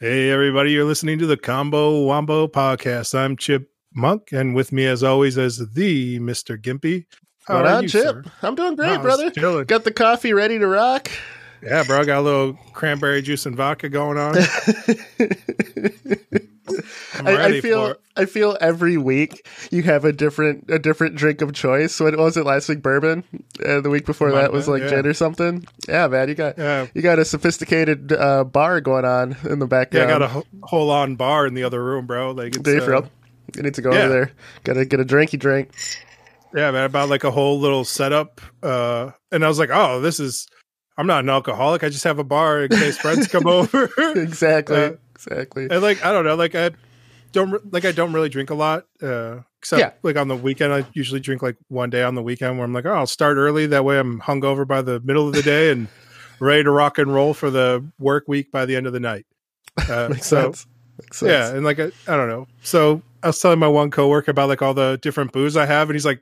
Hey, everybody, you're listening to the Combo Wombo podcast. I'm Chip Monk, and with me, as always, is the Mr. Gimpy. How what on, you, Chip? Sir? I'm doing great, brother. Chilling. Got the coffee ready to rock. Yeah, bro. Got a little cranberry juice and vodka going on. I, I, feel I feel every week you have a different a different drink of choice. What was it last week? Bourbon. And the week before that was like yeah. gin or something. Yeah, man. You got yeah. you got a sophisticated uh, bar going on in the background. Yeah, I got a ho- whole on bar in the other room, bro. Like, it's, Dave, uh, you need to go yeah. over there. Got to get a drinky drink. Yeah, man. About like a whole little setup, uh, and I was like, oh, this is I'm not an alcoholic. I just have a bar in case friends come over. exactly. Uh, exactly. And like I don't know, like I don't like I don't really drink a lot. Uh except yeah. like on the weekend I usually drink like one day on the weekend where I'm like, "Oh, I'll start early that way I'm hungover by the middle of the day and ready to rock and roll for the work week by the end of the night." Uh, Makes so sense. Makes sense. Yeah, and like I, I don't know. So I was telling my one coworker about like all the different booze I have and he's like,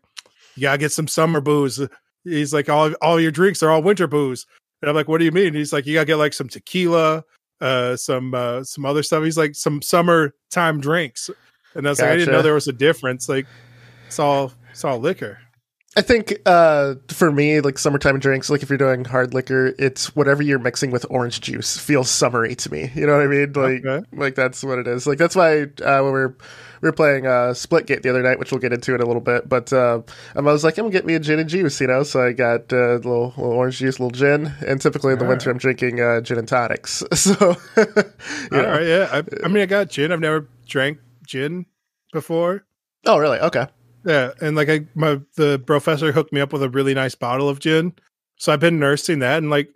"You got to get some summer booze." He's like, "All all your drinks are all winter booze." And I'm like, what do you mean? He's like, you gotta get like some tequila, uh, some uh, some other stuff. He's like, some summertime drinks. And I was gotcha. like, I didn't know there was a difference. Like, it's all it's all liquor. I think uh, for me, like summertime drinks, like if you're doing hard liquor, it's whatever you're mixing with orange juice feels summery to me. You know what I mean? Like, okay. like that's what it is. Like that's why uh, when we're we were playing uh, Splitgate the other night, which we'll get into in a little bit. But uh, I was like, I'm gonna get me a gin and juice, you know. So I got uh, a little, little orange juice, a little gin, and typically in the All winter right. I'm drinking uh, gin and tonics. So, All right, yeah. I, I mean, I got gin. I've never drank gin before. Oh, really? Okay. Yeah, and like I, my the professor hooked me up with a really nice bottle of gin, so I've been nursing that, and like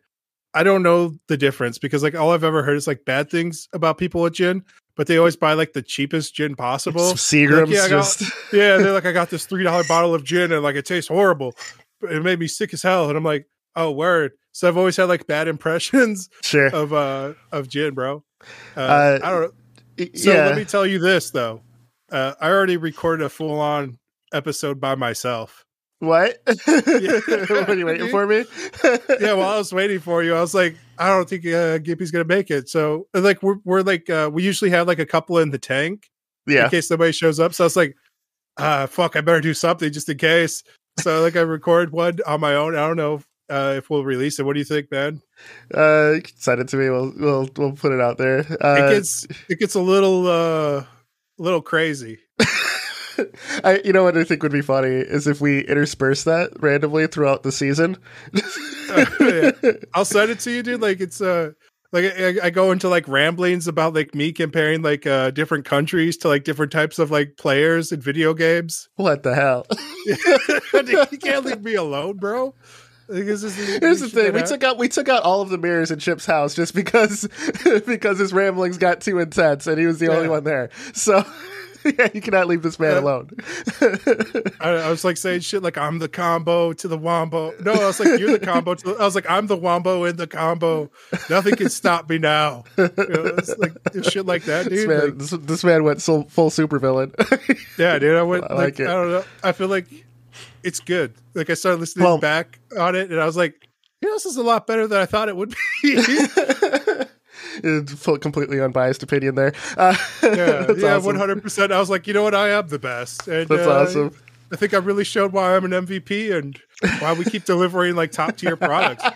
I don't know the difference because like all I've ever heard is like bad things about people with gin, but they always buy like the cheapest gin possible. Seagram's like, yeah, just got, yeah, they're like, I got this three dollar bottle of gin and like it tastes horrible. It made me sick as hell, and I'm like, oh word. So I've always had like bad impressions sure. of uh of gin, bro. Uh, uh, I don't know. So yeah. let me tell you this though. Uh, I already recorded a full on episode by myself. What? Yeah. what are you waiting for me? yeah, while I was waiting for you, I was like, I don't think uh, Gimpy's gonna make it. So like we're we're like uh, we usually have like a couple in the tank, yeah, in case somebody shows up. So I was like, uh, fuck, I better do something just in case. So like I record one on my own. I don't know uh, if we'll release it. What do you think, man? Uh, send it to me. We'll we'll we'll put it out there. Uh, it gets it gets a little uh, little crazy. I, you know what I think would be funny is if we intersperse that randomly throughout the season. uh, yeah. I'll send it to you, dude. Like it's uh like I, I, go into like ramblings about like me comparing like uh different countries to like different types of like players in video games. What the hell? you can't leave me alone, bro. Here's the thing: we took out we took out all of the mirrors in Chip's house just because because his ramblings got too intense, and he was the yeah. only one there. So yeah, you cannot leave this man alone. I, I, was like saying shit like I'm the combo to the wombo. No, I was like you're the combo. To the, I was like I'm the wombo in the combo. Nothing can stop me now. You know, like shit like that, dude. This man, like, this, this man went so, full super villain. yeah, dude. I went I like, like I don't know. I feel like it's good. Like I started listening well, back on it, and I was like, you know, this is a lot better than I thought it would be full, completely unbiased opinion there. Uh, yeah, yeah, one hundred percent. I was like, you know what, I am the best. And, that's uh, awesome. I think I really showed why I'm an MVP and why we keep delivering like top tier products.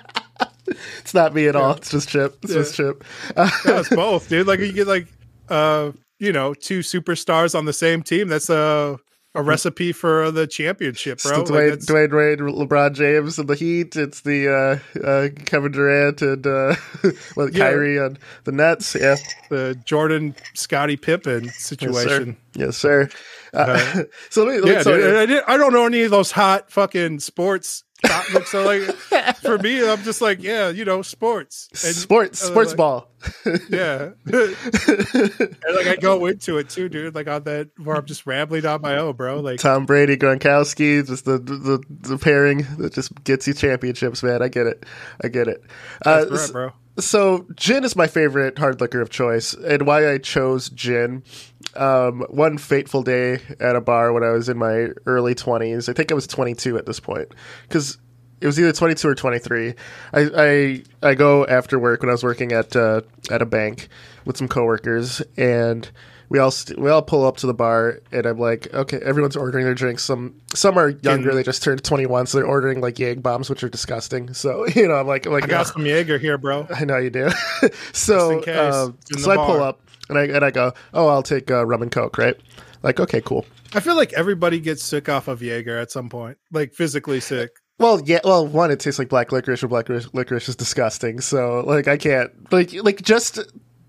It's not me at yeah. all. It's just Chip. It's yeah. just Chip. yeah, it's both, dude. Like you get like uh, you know, two superstars on the same team. That's a a recipe for the championship, bro. It's the Dwyane, like Dwyane Wade, LeBron James, and the Heat. It's the uh, uh, Kevin Durant and uh, well, yeah. Kyrie on the Nets. Yeah, the Jordan Scottie Pippen situation. Yes, sir. Yes, sir. Uh, so let me, yeah, dude, I, I, don't know any of those hot fucking sports so like, for me, I'm just like, yeah, you know, sports, and, sports, uh, sports like, ball. yeah, and like I go into it too, dude. Like on that where I'm just rambling on my own, bro. Like Tom Brady, Gronkowski, just the the, the pairing that just gets you championships, man. I get it, I get it. Uh, right, bro. So gin is my favorite hard liquor of choice, and why I chose gin um, one fateful day at a bar when I was in my early 20s. I think I was 22 at this point. Because it was either 22 or 23. I I I go after work when I was working at uh, at a bank with some coworkers and we all st- we all pull up to the bar and I'm like, okay, everyone's ordering their drinks. Some some are younger, they just turned 21, so they're ordering like Yeg bombs, which are disgusting. So you know, I'm like, I'm like I got some Jaeger here, bro. I know you do. so um, so I pull up and I and I go, oh, I'll take uh, rum and coke, right? Like, okay, cool. I feel like everybody gets sick off of Jaeger at some point, like physically sick. Well, yeah. Well, one, it tastes like black licorice, or black licorice is disgusting. So, like, I can't like like just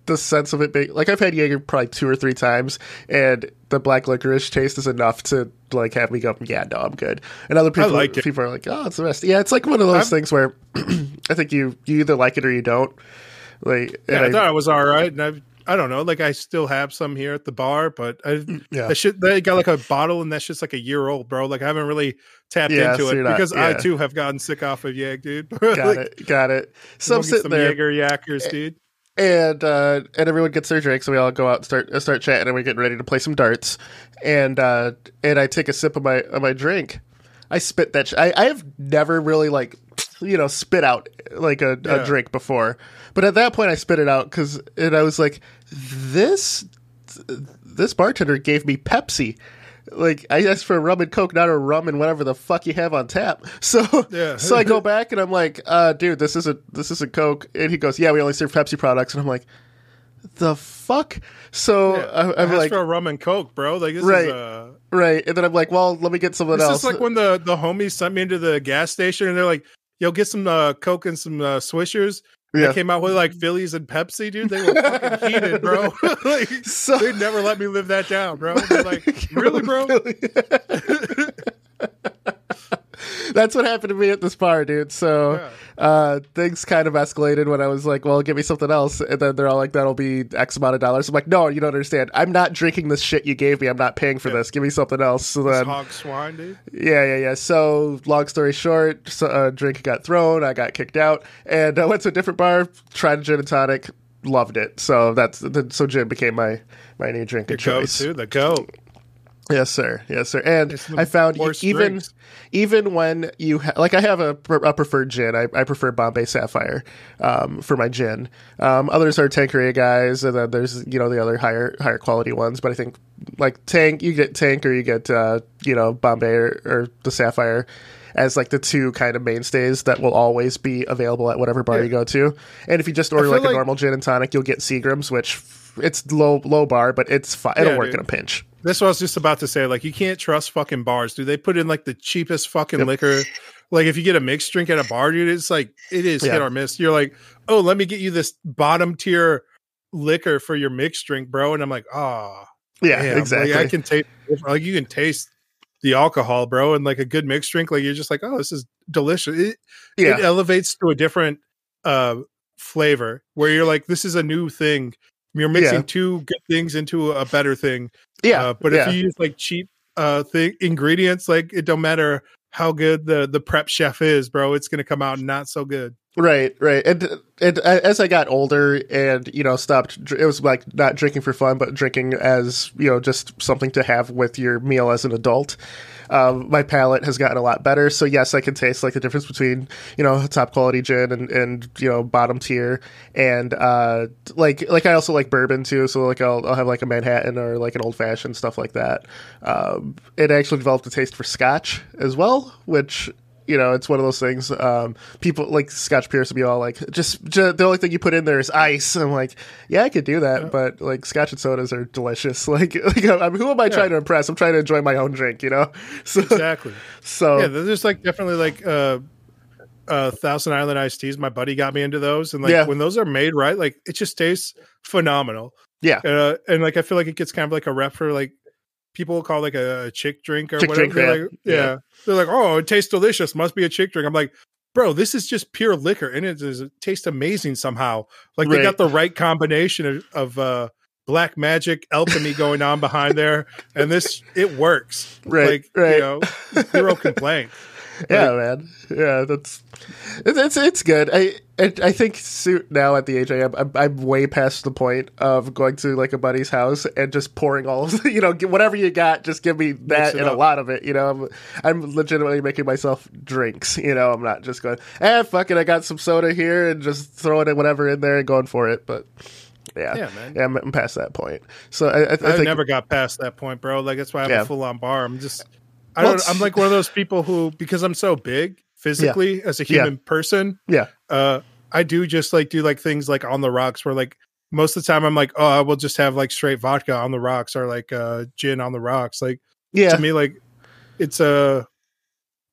the sense of it being like I've had Jaeger probably two or three times, and the black licorice taste is enough to like have me go, yeah, no, I'm good. And other people, like people are like, oh, it's the best. Yeah, it's like one of those I'm, things where I think you you either like it or you don't. Like, yeah, I, I, thought it was all right, and I I don't know, like I still have some here at the bar, but I mm, yeah. They got like a bottle and that's just like a year old, bro. Like I haven't really tapped yeah, into so it because yeah. I too have gotten sick off of Yag, dude. got like, it, got it. So I'm sitting some there, Jaeger Yackers, dude and uh, and everyone gets their drink, so we all go out and start start chatting, and we're getting ready to play some darts. And uh, and I take a sip of my of my drink. I spit that. Sh- I I have never really like you know spit out like a, yeah. a drink before, but at that point I spit it out because and I was like, this this bartender gave me Pepsi like I asked for a rum and coke, not a rum and whatever the fuck you have on tap. So yeah. so I go back and I'm like, uh, dude, this is a this is a coke, and he goes, yeah, we only serve Pepsi products, and I'm like, the fuck. So yeah, I, am like, for a rum and coke, bro. Like right, a... right. And then I'm like, well, let me get something this else. It's like when the the homies sent me into the gas station, and they're like, yo, get some uh, coke and some uh, swishers. Yeah. They came out with like Phillies and Pepsi, dude. They were fucking heated, bro. like, so, they never let me live that down, bro. They're like, really, bro? That's what happened to me at this bar, dude. So uh, things kind of escalated when I was like, "Well, give me something else," and then they're all like, "That'll be X amount of dollars." I'm like, "No, you don't understand. I'm not drinking this shit you gave me. I'm not paying for yeah. this. Give me something else." So then, hog swine, dude. Yeah, yeah, yeah. So long story short, so, uh, drink got thrown. I got kicked out, and I went to a different bar, tried a gin and tonic, loved it. So that's so gin became my my new drink of choice. Go to the goat. Yes, sir. Yes, sir. And I found even drinks. even when you ha- like, I have a, a preferred gin. I, I, prefer Bombay Sapphire um, for my gin. Um, others are Tanqueray guys, and then there's you know the other higher higher quality ones. But I think like Tank, you get Tank or you get uh, you know Bombay or, or, the Sapphire as like the two kind of mainstays that will always be available at whatever bar yeah. you go to. And if you just order like, like, a normal gin and tonic, you'll get Seagram's, which it's low low bar, but it's. It'll yeah, work dude. in a pinch. That's what I was just about to say. Like, you can't trust fucking bars, dude. They put in like the cheapest fucking yep. liquor. Like, if you get a mixed drink at a bar, dude, it's like it is yeah. hit or miss. You're like, oh, let me get you this bottom tier liquor for your mixed drink, bro. And I'm like, oh, yeah, damn. exactly. Like, I can taste like you can taste the alcohol, bro, and like a good mixed drink. Like, you're just like, oh, this is delicious. It, yeah. it elevates to a different uh flavor where you're like, this is a new thing you're mixing yeah. two good things into a better thing. Yeah. Uh, but yeah. if you use like cheap uh thing ingredients, like it don't matter how good the the prep chef is, bro, it's gonna come out not so good. Right, right. And and as I got older and you know stopped, it was like not drinking for fun, but drinking as you know just something to have with your meal as an adult. Um, my palate has gotten a lot better. So yes, I can taste like the difference between you know top quality gin and, and you know bottom tier, and uh, like like I also like bourbon too. So like I'll, I'll have like a Manhattan or like an old fashioned stuff like that. Um, it actually developed a taste for Scotch as well, which you know, it's one of those things. Um, people like Scotch Pierce will be all like, just, just, the only thing you put in there is ice. I'm like, yeah, I could do that, yeah. but like Scotch and sodas are delicious. Like, like who am I yeah. trying to impress? I'm trying to enjoy my own drink, you know. So, exactly. So yeah, there's like definitely like uh, uh, Thousand Island iced teas. My buddy got me into those, and like yeah. when those are made right, like it just tastes phenomenal. Yeah, uh, and like I feel like it gets kind of like a rep for like people call like a, chick drink or chick whatever. Drink, yeah. Like, yeah. yeah. They're like, oh, it tastes delicious. Must be a chick drink. I'm like, bro, this is just pure liquor and it, is, it tastes amazing somehow. Like right. they got the right combination of, of uh, black magic alchemy going on behind there. And this, it works. Right. Like, right. you know, zero complaint. yeah, man. Yeah, that's it's it's good. I I think now at the age I am, I'm, I'm, way past the point of going to like a buddy's house and just pouring all of you know whatever you got, just give me that and up. a lot of it. You know, I'm I'm legitimately making myself drinks. You know, I'm not just going, eh, fuck it, I got some soda here and just throwing it whatever in there and going for it. But yeah, yeah, man. Yeah, I'm, I'm past that point. So I, I, I think, never got past that point, bro. Like that's why I have yeah. a full on bar. I'm just I don't. I'm like one of those people who, because I'm so big physically yeah. as a human yeah. person. Yeah. Uh, I do just like do like things like on the rocks where like most of the time I'm like, oh, I will just have like straight vodka on the rocks or like uh gin on the rocks. Like, yeah, to me, like it's a, uh,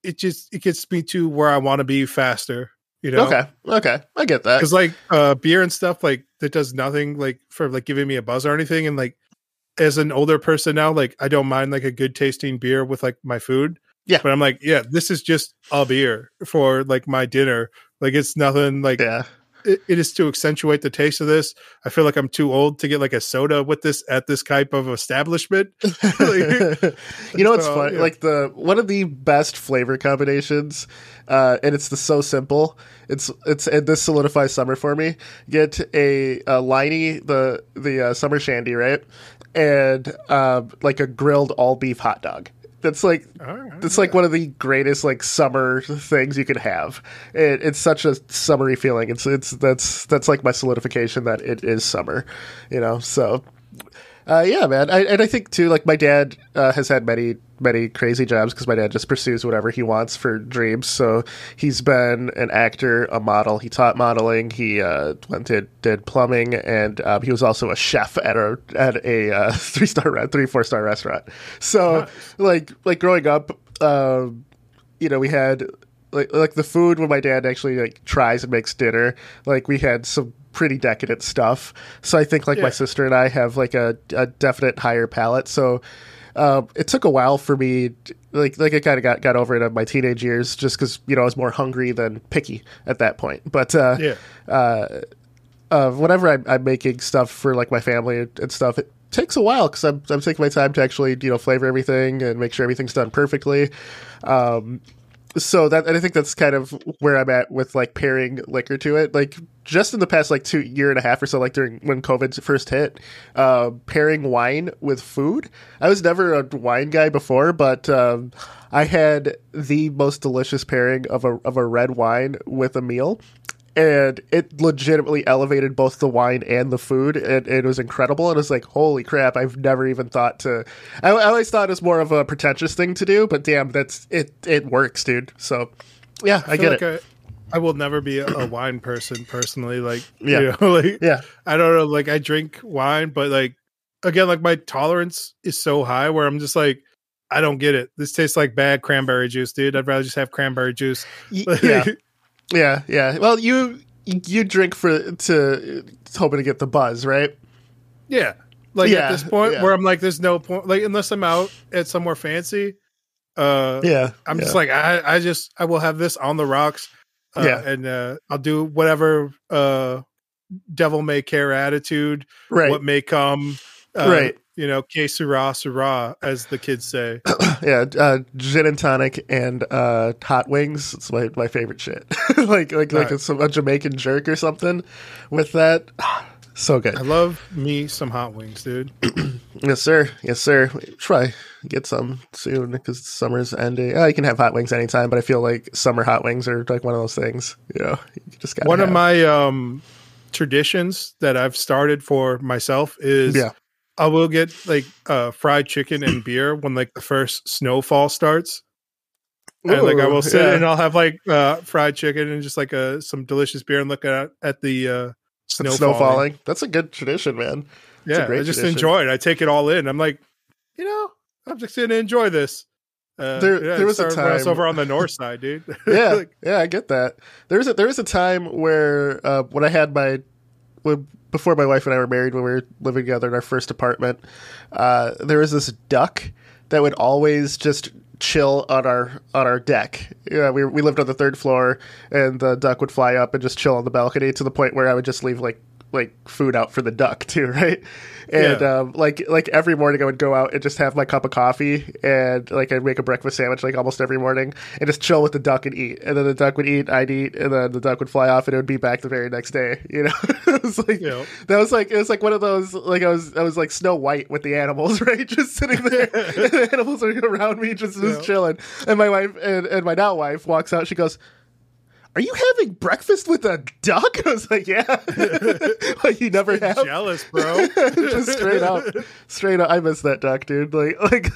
it just it gets me to where I want to be faster. You know? Okay. Okay. I get that. Because like uh beer and stuff like that does nothing like for like giving me a buzz or anything. And like as an older person now, like I don't mind like a good tasting beer with like my food. Yeah. But I'm like, yeah, this is just a beer for like my dinner. Like it's nothing like yeah. It, it is to accentuate the taste of this. I feel like I'm too old to get like a soda with this at this type of establishment. like, you know what's so, funny? Yeah. Like the one of the best flavor combinations, uh, and it's the so simple. It's it's and this solidifies summer for me. Get a, a Leinie the the uh, summer shandy right, and uh, like a grilled all beef hot dog. That's like right, that's like one of the greatest like summer things you could have. It, it's such a summery feeling. It's it's that's that's like my solidification that it is summer, you know. So uh, yeah, man. I, and I think too, like my dad uh, has had many, many crazy jobs because my dad just pursues whatever he wants for dreams. So he's been an actor, a model. He taught modeling. He uh, went to did plumbing, and um, he was also a chef at a at a uh, three star, three four star restaurant. So nice. like like growing up, um, you know, we had like like the food when my dad actually like tries and makes dinner. Like we had some pretty decadent stuff. So I think like yeah. my sister and I have like a, a definite higher palate. So um, it took a while for me, like like I kind of got got over it in my teenage years, just because you know I was more hungry than picky at that point. But uh, yeah, uh, uh, whenever I'm, I'm, making stuff for like my family and stuff, it takes a while because I'm I'm taking my time to actually you know flavor everything and make sure everything's done perfectly. Um, so that I think that's kind of where I'm at with like pairing liquor to it. Like just in the past like two year and a half or so, like during when COVID first hit, uh, pairing wine with food. I was never a wine guy before, but um, I had the most delicious pairing of a of a red wine with a meal and it legitimately elevated both the wine and the food and, it was incredible and it was like holy crap i've never even thought to I, I, always thought it was more of a pretentious thing to do but damn that's it it works dude. So yeah i, I get like it. I, I, will never be a, a, wine person personally like yeah. you know, like yeah. I don't know like i drink wine but like again like my tolerance is so high where i'm just like i don't get it. This tastes like bad cranberry juice dude. I'd rather just have cranberry juice. Yeah Yeah, yeah. Well, you you drink for to hoping to get the buzz, right? Yeah. Like yeah, at this point yeah. where I'm like, there's no point. Like unless I'm out at somewhere fancy. Uh, yeah. I'm yeah. just like I I just I will have this on the rocks. Uh, yeah. And uh, I'll do whatever uh, devil may care attitude. Right. What may come. Uh, right you know, que sera, sera, as the kids say. yeah, uh, gin and tonic and uh, hot wings. It's my, my favorite shit. like like like a, a, Jamaican jerk or something with that. So good. I love me some hot wings, dude. yes, sir. Yes, sir. Try get some soon because summer's ending. Oh, you can have hot wings anytime, but I feel like summer hot wings are like one of those things. You know, you just got one have. of my um traditions that I've started for myself is yeah I will get like uh, fried chicken and beer when like the first snowfall starts. Ooh, and like I will sit yeah. and I'll have like uh, fried chicken and just like uh, some delicious beer and look at at the uh, snow, snow falling. falling. That's a good tradition, man. That's yeah, I just tradition. enjoy it. I take it all in. I'm like, you know, I'm just gonna enjoy this. Uh, there, yeah, there was a time over on the north side, dude. yeah, like, yeah, I get that. There was a there was a time where uh, when I had my before my wife and I were married, when we were living together in our first apartment, uh, there was this duck that would always just chill on our on our deck. Yeah, we we lived on the third floor, and the duck would fly up and just chill on the balcony to the point where I would just leave like like food out for the duck too, right? And Yeah. um, like like every morning I would go out and just have my cup of coffee and like I'd make a breakfast sandwich like almost every morning and just chill with the duck and eat. And then the duck would eat, I'd eat, and then the duck would fly off and it would be back the very next day. You know, it was like Yeah. that was like it was like one of those like I was I was like Snow White with the animals, right? Just sitting there, and the animals are around me, just just Yeah. chilling. And my wife and, and my now wife walks out. She goes. Are you having breakfast with a duck? I was like, yeah. like you never have. Jealous, bro. Just straight up, straight up. I miss that duck, dude. Like, like.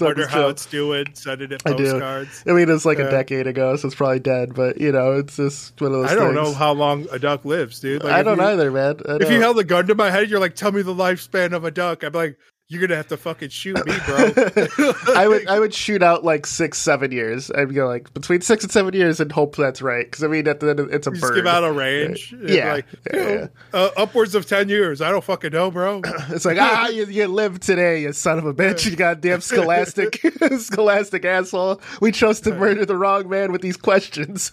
Wonder how chill. it's doing. Sending it I do. postcards. I mean, it's like Yeah. a decade ago, so it's probably dead. But you know, it's just one of those. I don't things. know how long a duck lives, dude. Like, I don't you, either, man. If you held a gun to my head, you're like, tell me the lifespan of a duck. I'm like, you're gonna have to fucking shoot me, bro. I would I would shoot out like six seven years. I'd go like between six and seven years and hope that's right because I mean at the end it's a You bird. just give out a range. Yeah. like, Yeah, you know, Uh, upwards of ten years. I don't fucking know, bro. It's like ah, you, you live today, you son of a bitch, you goddamn scholastic, scholastic asshole. We chose to murder the wrong man with these questions.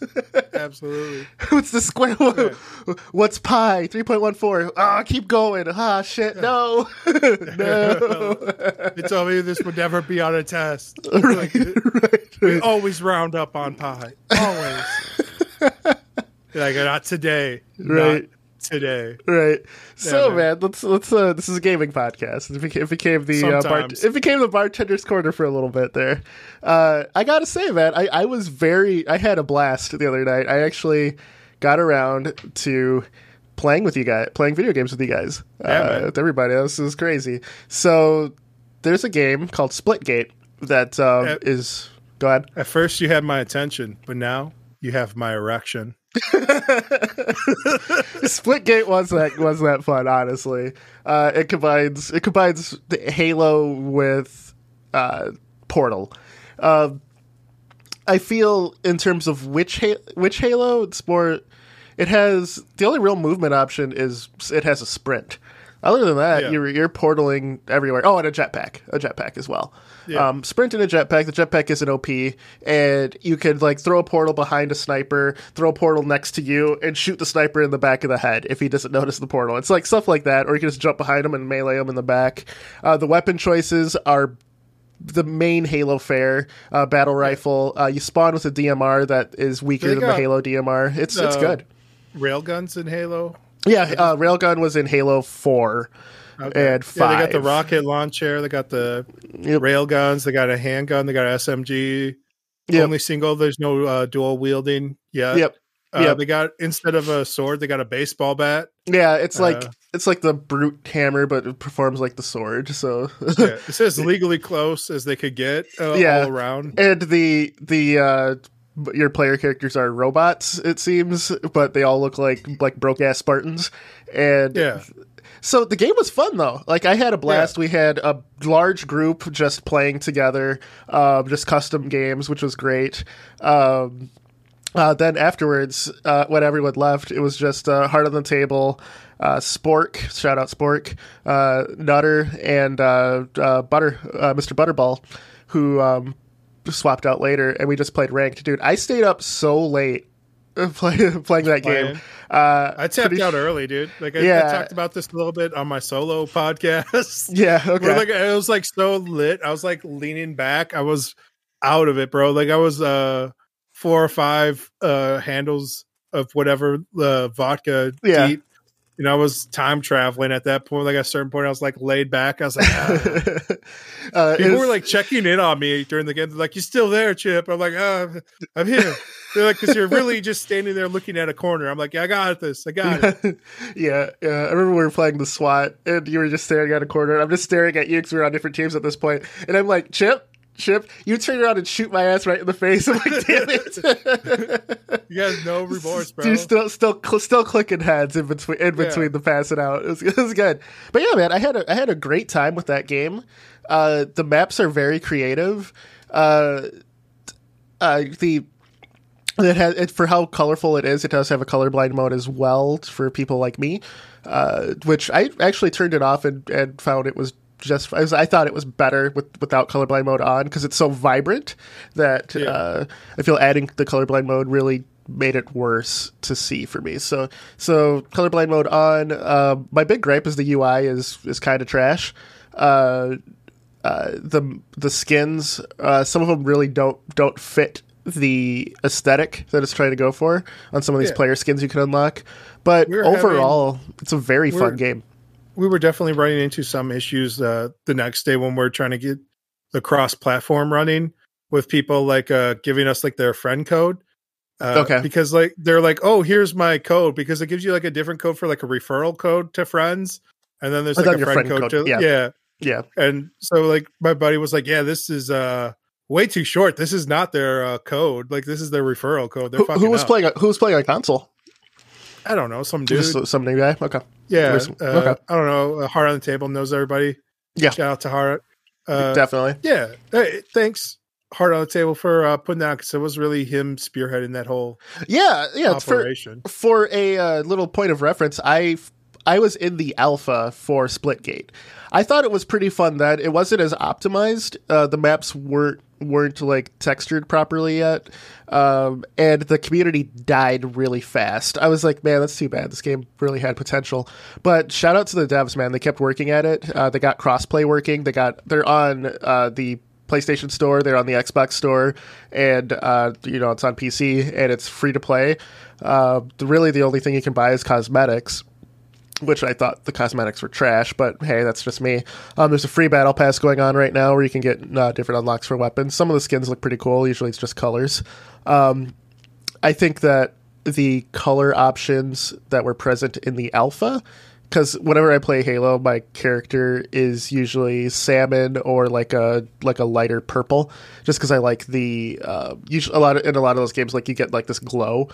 Absolutely. What's the square? What's pi? Three point one four. Ah, keep going. Ah, shit. No, no. They told me this would never be on a test. right, right. We always round up on pie. Always. like not today. Right. Not today. Right. So, man. man, let's let's. Uh, this is a gaming podcast. It became, it became the uh, bar- it became the bartender's corner for a little bit there. Uh, I gotta say, man, I, I was very. I had a blast the other night. I actually got around to playing with you guys, playing video games with you guys, Yeah, uh, with everybody. This is crazy. So, there's a game called Splitgate that um, Uh, is. Go ahead. At first you had my attention, but now you have my erection. Splitgate was that was that fun. Honestly, uh, it combines it combines the Halo with uh, Portal. Um I feel in terms of which ha- which Halo, it's more. It has the only real movement option is it has a sprint. Other than that, Yeah. you're you're portaling everywhere. Oh, and a jetpack, a jetpack as well. Yeah. Um, sprint and a jetpack. The jetpack is an OP, and you could like throw a portal behind a sniper, throw a portal next to you, and shoot the sniper in the back of the head if he doesn't notice the portal. It's like stuff like that, or you can just jump behind him and melee him in the back. Uh, the weapon choices are the main Halo fare uh, battle rifle. Uh, you spawn with a DMR that is weaker They than the Halo DMR. It's it's uh, good. Railguns in Halo. Yeah, uh, railgun was in Halo Four and Yeah, Five. they got the rocket launcher. They got the Yep. railguns. They got a handgun. They got an SMG. Yep. Only single. There's no uh, dual wielding yet. Yep. Uh, Yep. They got instead of a sword, they got a baseball bat. Yeah, it's like Uh, it's like the brute hammer, but it performs like the sword. So Yeah, it says legally close as they could get uh, Yeah. all around. and the the uh your player characters are robots it seems but they all look like like broke ass spartans and Yeah. so the game was fun though like i had a blast we had a large group just playing together um just custom games which was great um uh, then afterwards, uh, when everyone left, it was just uh, Heart on the Table, uh, Spork, shout out Spork, uh, Nutter, and uh, uh, Butter, uh, Mr. Butterball, who um, swapped out later, and we just played ranked. Dude, I stayed up so late uh, play, playing that game. Uh, I tapped pretty- out early, dude. Like I, Yeah. I talked about this a little bit on my solo podcast. Yeah, okay. like it was like so lit. I was like leaning back. I was out of it, bro. Like I was uh four or five uh handles of whatever the vodka Yeah. deep. You know, I was time traveling at that point. Like at a certain point, I was like laid back. I was like, ah. uh, people were like checking in on me during the game. They're like, "You still there, Chip?" I'm like, oh, "I'm here." They're like, "Cause you're really just standing there looking at a corner." I'm like, "Yeah, I got this. I got it." yeah, yeah. I remember we were playing the SWAT, and you were just staring at a corner. I'm just staring at you because we're on different teams at this point, and I'm like, Chip, Chip, you turn around and shoot my ass right in the face. I'm like, damn it. You guys no remorse, bro. Dude, still, still, cl- still clicking heads in between, in between Yeah. the passing out. It was, it was good, but yeah, man, I had a, I had a great time with that game. Uh, the maps are very creative. Uh, uh, the it has it, for how colorful it is. It does have a colorblind mode as well for people like me, uh, which I actually turned it off and, and found it was just. I, was, I thought it was better with without colorblind mode on because it's so vibrant that Yeah. uh, I feel adding the colorblind mode really made it worse to see for me. So so colorblind mode on. Uh, my big gripe is the UI is is kind of trash. Uh, uh, the the skins, uh, some of them really don't don't fit the aesthetic that it's trying to go for on some of these yeah. player skins you can unlock. But we're overall, having, it's a very fun game. We were definitely running into some issues uh, the next day when we're trying to get the cross platform running with people like uh, giving us like their friend code. Uh, okay. Because like they're like, oh, here's my code because it gives you like a different code for like a referral code to friends, and then there's like a friend, friend code, code, to yeah. yeah. Yeah. And so like my buddy was like, yeah, this is uh way too short. This is not their uh, code. Like this is their referral code. Who, who, was up. playing? Who was playing on console? I don't know. Some dude. Just some new guy. Okay. Yeah. Uh, okay. I don't know. Uh, Heart on the table knows everybody. Yeah. Shout out to Heart. Uh, Definitely. Yeah. Hey, thanks. Heart on the table for uh, putting that because it was really him spearheading that whole yeah yeah operation. For, for a uh, little point of reference, I I was in the alpha for Splitgate. I thought it was pretty fun that it wasn't as optimized. Uh, the maps weren't weren't like textured properly yet, um, and the community died really fast. I was like, man, that's too bad. This game really had potential. But shout out to the devs, man. They kept working at it. Uh, they got crossplay working. They got they're on uh, the PlayStation Store, they're on the Xbox Store, and uh, you know it's on PC and it's free to play. Uh, really, the only thing you can buy is cosmetics which I thought the cosmetics were trash, but hey, that's just me. Um, there's a free battle pass going on right now where you can get uh, different unlocks for weapons. Some of the skins look pretty cool. Usually it's just colors. Um, I think that the color options that were present in the alpha, because whenever I play Halo, my character is usually salmon or like a like a lighter purple, just because I like the uh, usually a lot of, in a lot of those games like you get like this glow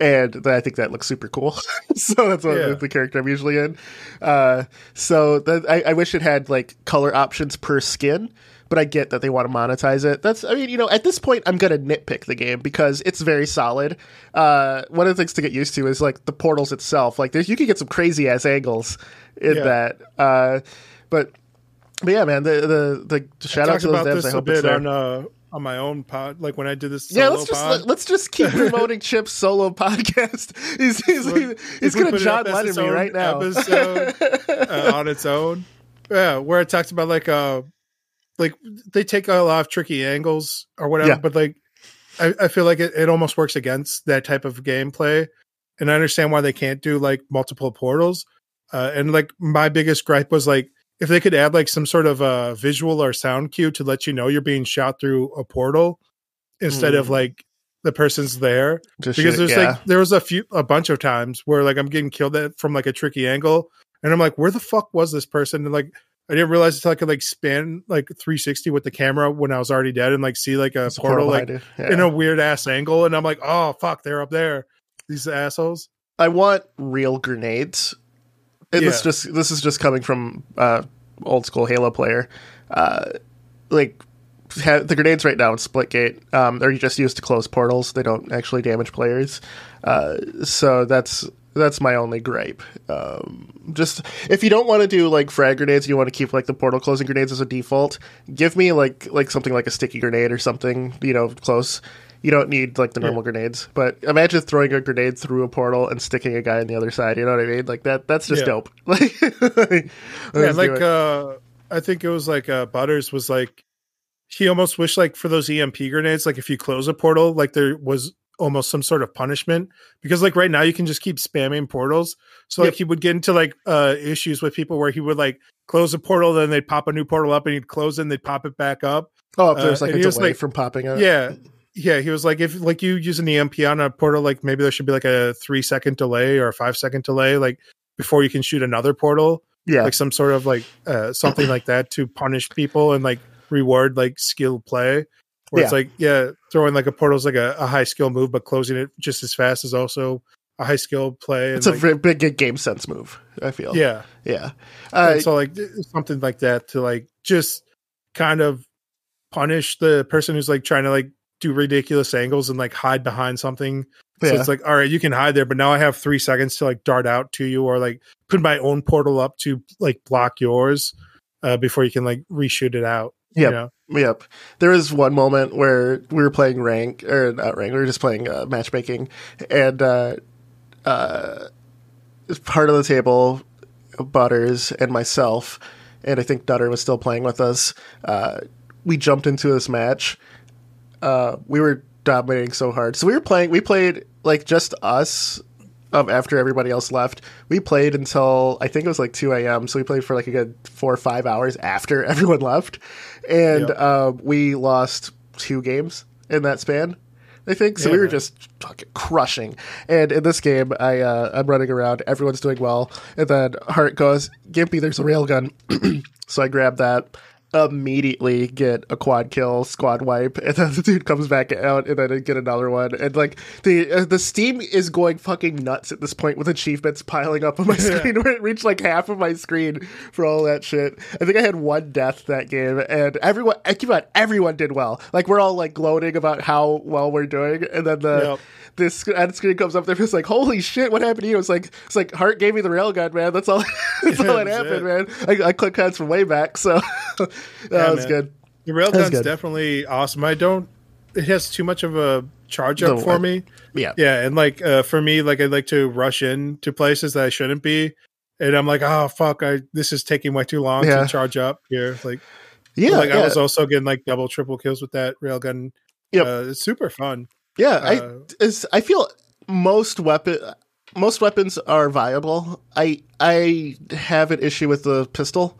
and I think that looks super cool. so that's what yeah. the character I'm usually in. Uh, so that, I, I, wish it had like color options per skin, but I get that they want to monetize it. That's I mean, you know, at this point, I'm gonna nitpick the game because it's very solid. Uh, one of the things to get used to is like the portals itself. Like, there's you can get some crazy ass angles in yeah. that. Uh, but but yeah, man, the the, the shout out to those devs. I hope it's there. On, uh, on my own pod, like when I did this. yeah, let's just let, us just keep promoting Chip's solo podcast. He's he's, he's, he's gonna John Lennon me right now episode, uh, on its own. Yeah, where it talks about like uh like they take a lot of tricky angles or whatever, yeah. but like I, I feel like it, it almost works against that type of gameplay. And I understand why they can't do like multiple portals. Uh, and like my biggest gripe was like if they could add like some sort of a visual or sound cue to let you know you're being shot through a portal instead mm. of hmm. like the person's there Just because there's yeah. like there was a few a bunch of times where like I'm getting killed at from like a tricky angle and I'm like where the fuck was this person and like I didn't realize until I could like span like 360 with the camera when I was already dead and like see like a it's portal like yeah. in a weird ass angle and I'm like oh fuck they're up there these assholes I want real grenades and yeah. this just this is just coming from uh, old school Halo player. Uh, like ha- the grenades right now in Splitgate, um, are just used to close portals. They don't actually damage players. Uh, so that's that's my only gripe. Um, just if you don't want to do like frag grenades, you want to keep like the portal closing grenades as a default. Give me like like something like a sticky grenade or something, you know, close you don't need like the normal yeah. grenades. But imagine throwing a grenade through a portal and sticking a guy on the other side. You know what I mean? Like that. That's just yeah. dope. like, yeah, like uh, I think it was like uh, Butters was like he almost wished like for those EMP grenades, like if you close a portal, like there was almost some sort of punishment because like right now you can just keep spamming portals. So like yep. he would get into like uh issues with people where he would like close a portal, then they'd pop a new portal up and he'd close it and they'd pop it back up. Oh, if there's uh, like a delay like, from popping up. Yeah yeah, he was like, if like you use an EMP on a portal, like maybe there should be like a three second delay or a five second delay, like before you can shoot another portal. Yeah, like some sort of like uh, something like that to punish people and like reward like skill play. Where yeah. it's like, yeah, throwing like a portal is like a, a, high skill move, but closing it just as fast is also a high skill play. It's a like, very big game sense move. I feel. Yeah, yeah. Uh, so like something like that to like just kind of punish the person who's like trying to like do ridiculous angles and like hide behind something. So it's like, all right, you can hide there, but now I have three seconds to like dart out to you or like put my own portal up to like block yours uh, before you can like reshoot it out. Yep. You know? Yep. There was one moment where we were playing rank or not rank, we were just playing uh, matchmaking, and uh, uh, part of the table, Butters and myself, and I think Dutter was still playing with us. Uh, we jumped into this match. Uh, we were dominating so hard, so we were playing. We played like just us um, after everybody else left. We played until I think it was like 2 a.m. So we played for like a good four or five hours after everyone left. And yep. uh, we lost two games in that span. I think so. Yeah, we were just fucking crushing. And in this game, I uh, I'm running around. Everyone's doing well, and then Hart goes, "Gimpy, there's a railgun." so I grab that immediately get a quad kill, squad wipe, and then the dude comes back out, and then I get another one, and like the uh, the Steam is going fucking nuts at this point with achievements piling up on my screen, where it reached like half of my screen for all that shit. I think I had one death that game, and everyone, I keep on, everyone did well. Like we're all like gloating about how well we're doing, and then the. Yep this end screen comes up there. It's like, holy shit, what happened to you? It's like, it's like Hart gave me the railgun, man. That's all. that's all that happened, man. I, I click heads from way back, so that yeah, was man. good. The railgun's definitely awesome. I don't. It has too much of a charge up the, for me. Yeah, yeah, and like uh, for me, like I like to rush in to places that I shouldn't be, and I'm like, oh fuck, I this is taking way too long yeah. to charge up here. Like, yeah, like yeah. I was also getting like double, triple kills with that railgun. Yeah, uh, it's super fun. Yeah, uh, I is I feel most weapon most weapons are viable. I I have an issue with the pistol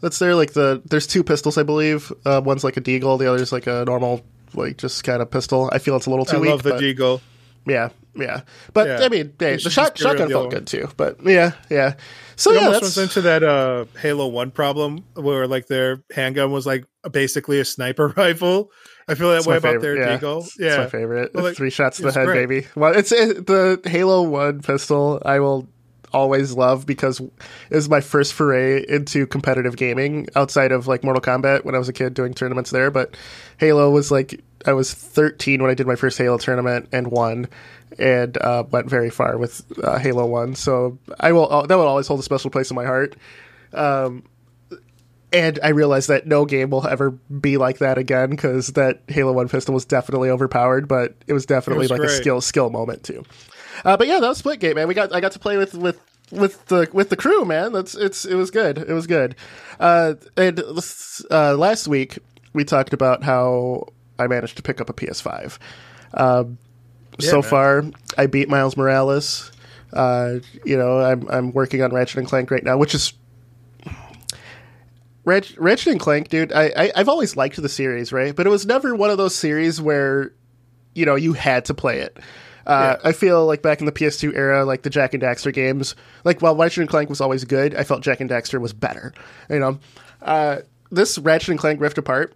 that's there. Like the there's two pistols, I believe. Uh, one's like a deagle, the other's like a normal, like just kind of pistol. I feel it's a little too I weak. I love the but, deagle. Yeah, yeah, but yeah. I mean, the shot, shotgun felt good too. But yeah, yeah. So it yeah, almost runs into that uh, Halo One problem where like their handgun was like basically a sniper rifle, I feel that it's way about their yeah. Deagle. Yeah, it's my favorite. Well, like, Three shots to the head, great. baby. Well, it's it, the Halo One pistol. I will always love because it was my first foray into competitive gaming outside of like Mortal Kombat when I was a kid doing tournaments there. But Halo was like I was 13 when I did my first Halo tournament and won, and uh, went very far with uh, Halo One. So I will uh, that will always hold a special place in my heart. Um, and I realized that no game will ever be like that again because that Halo One pistol was definitely overpowered, but it was definitely it was like great. a skill skill moment too. Uh, but yeah, that was split Splitgate, man. We got I got to play with with with the with the crew, man. That's it's it was good. It was good. Uh, and uh, last week we talked about how I managed to pick up a PS5. Um, yeah, so man. far, I beat Miles Morales. Uh, you know, I'm I'm working on Ratchet and Clank right now, which is Ratchet, Ratchet and Clank, dude, I, I have always liked the series, right? But it was never one of those series where, you know, you had to play it. Uh, yeah. I feel like back in the PS2 era, like the Jak and Daxter games, like while Ratchet and Clank was always good, I felt Jak and Daxter was better. You know, uh, this Ratchet and Clank Rift Apart,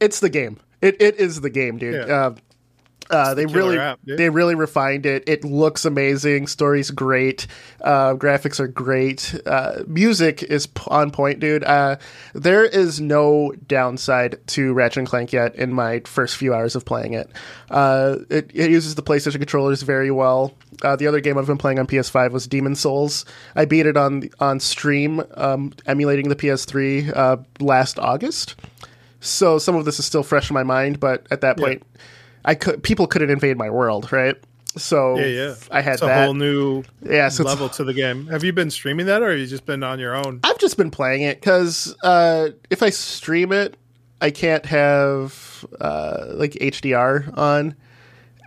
it's the game. It it is the game, dude. Yeah. Uh, uh, they really app, they really refined it. It looks amazing. Story's great. Uh, graphics are great. Uh, music is on point, dude. Uh, there is no downside to Ratchet and Clank yet in my first few hours of playing it. Uh, it, it, uses the PlayStation controllers very well. Uh, the other game I've been playing on PS5 was Demon's Souls. I beat it on on stream, um, emulating the PS3 last August. So some of this is still fresh in my mind, but at that point. Yeah I could people couldn't invade my world, right? So yeah, yeah. I had it's a that. whole new yeah, so level to the game. Have you been streaming that, or have you just been on your own? I've just been playing it because uh, if I stream it, I can't have uh, like HDR on,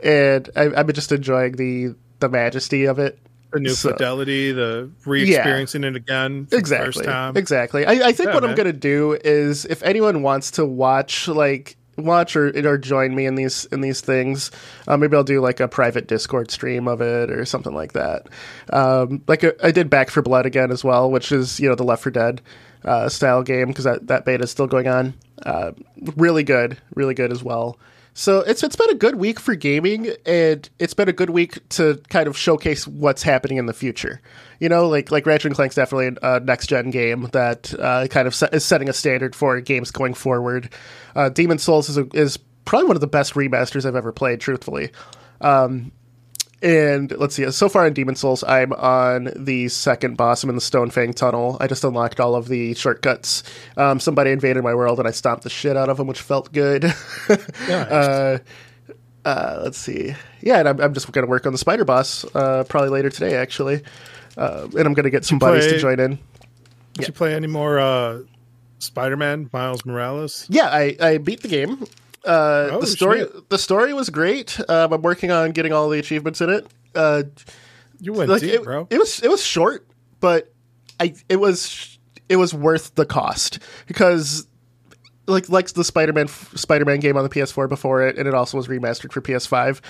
and I, have been just enjoying the the majesty of it. The new so, fidelity, the re-experiencing yeah, it again, exactly, Exactly. I, I think yeah, what man. I'm gonna do is, if anyone wants to watch like watch or or join me in these in these things. Uh, maybe I'll do like a private Discord stream of it or something like that. Um, like a, uh, I did Back 4 Blood again as well, which is you know the Left 4 Dead uh, style game because that that beta is still going on. Uh, really good, really good as well. So it's it's been a good week for gaming, and it's been a good week to kind of showcase what's happening in the future. You know, like like Ratchet and Clank's definitely a next gen game that uh, kind of set, is setting a standard for games going forward. Uh, Demon's Souls is a, is probably one of the best remasters I've ever played, truthfully. Um, and let's see. So far in Demon's Souls, I'm on the second boss. I'm in the Stonefang Tunnel. I just unlocked all of the shortcuts. Um, somebody invaded my world, and I stomped the shit out of them, which felt good. uh, uh, let's see. Yeah, and I'm, I'm just going to work on the spider boss uh, probably later today, actually. Uh, and I'm going to get some buddies to join in. Did yeah. you play any more uh, Spider-Man Miles Morales? Yeah, I, I beat the game. Uh, oh, the story shit. the story was great. Um, I'm working on getting all the achievements in it. Uh, you went like, deep, it, bro. It was it was short, but I it was it was worth the cost because like like the Spider-Man Spider-Man game on the PS4 before it, and it also was remastered for PS5.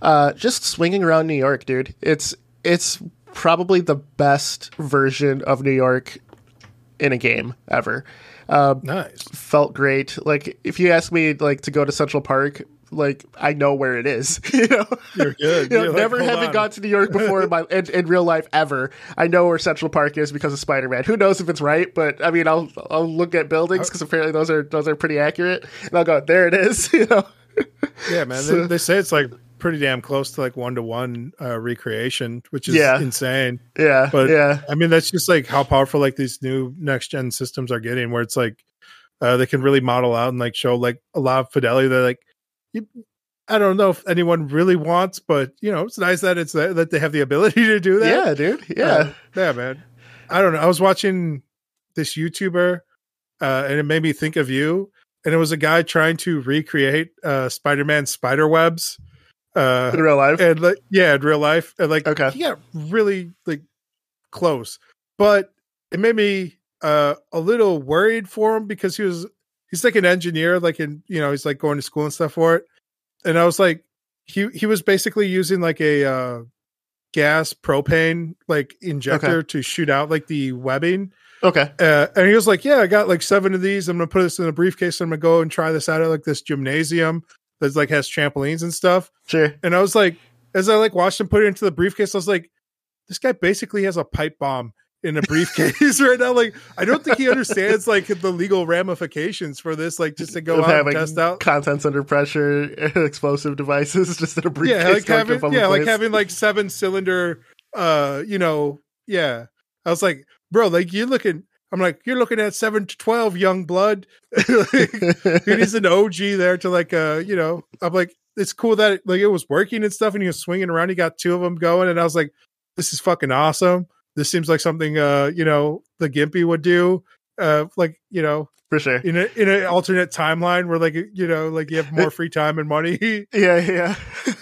Uh, just swinging around New York, dude. It's it's probably the best version of New York in a game ever. Uh, nice. Felt great. Like if you ask me like to go to Central Park, like I know where it is. you know, you're good. You know, never like, having on. gone to New York before in my in, in, real life ever. I know where Central Park is because of Spider Man. Who knows if it's right? But I mean, I'll I'll look at buildings because apparently those are those are pretty accurate, and I'll go there. It is. You know. Yeah, man. So, they, they say it's like pretty damn close to like one to one recreation, which is yeah. insane. Yeah, but yeah, I mean that's just like how powerful like these new next gen systems are getting, where it's like uh, they can really model out and like show like a lot of fidelity. They're like, you, I don't know if anyone really wants, but you know, it's nice that it's that they have the ability to do that. Yeah, dude. Yeah, uh, yeah, man. I don't know. I was watching this YouTuber, uh, and it made me think of you. And it was a guy trying to recreate uh, Spider-Man spider webs uh, in real life, and like yeah, in real life, and like okay, he got really like close, but it made me uh, a little worried for him because he was he's like an engineer, like in you know he's like going to school and stuff for it, and I was like he he was basically using like a uh, gas propane like injector okay. to shoot out like the webbing. Okay. Uh, and he was like, "Yeah, I got like seven of these. I'm gonna put this in a briefcase. I'm gonna go and try this out at like this gymnasium that's like has trampolines and stuff." Sure. And I was like, as I like watched him put it into the briefcase, I was like, "This guy basically has a pipe bomb in a briefcase right now. Like, I don't think he understands like the legal ramifications for this. Like, just to go out and test out contents under pressure, explosive devices, just in a briefcase. Yeah, like having yeah, like having like seven cylinder. Uh, you know, yeah. I was like, bro, like you're looking. I'm like, you're looking at seven to twelve young blood. like, he's an OG there to like, uh, you know. I'm like, it's cool that like it was working and stuff, and he was swinging around. He got two of them going, and I was like, this is fucking awesome this seems like something uh you know the gimpy would do uh like you know for sure. in a in an alternate timeline where like you know like you have more free time and money. Yeah yeah.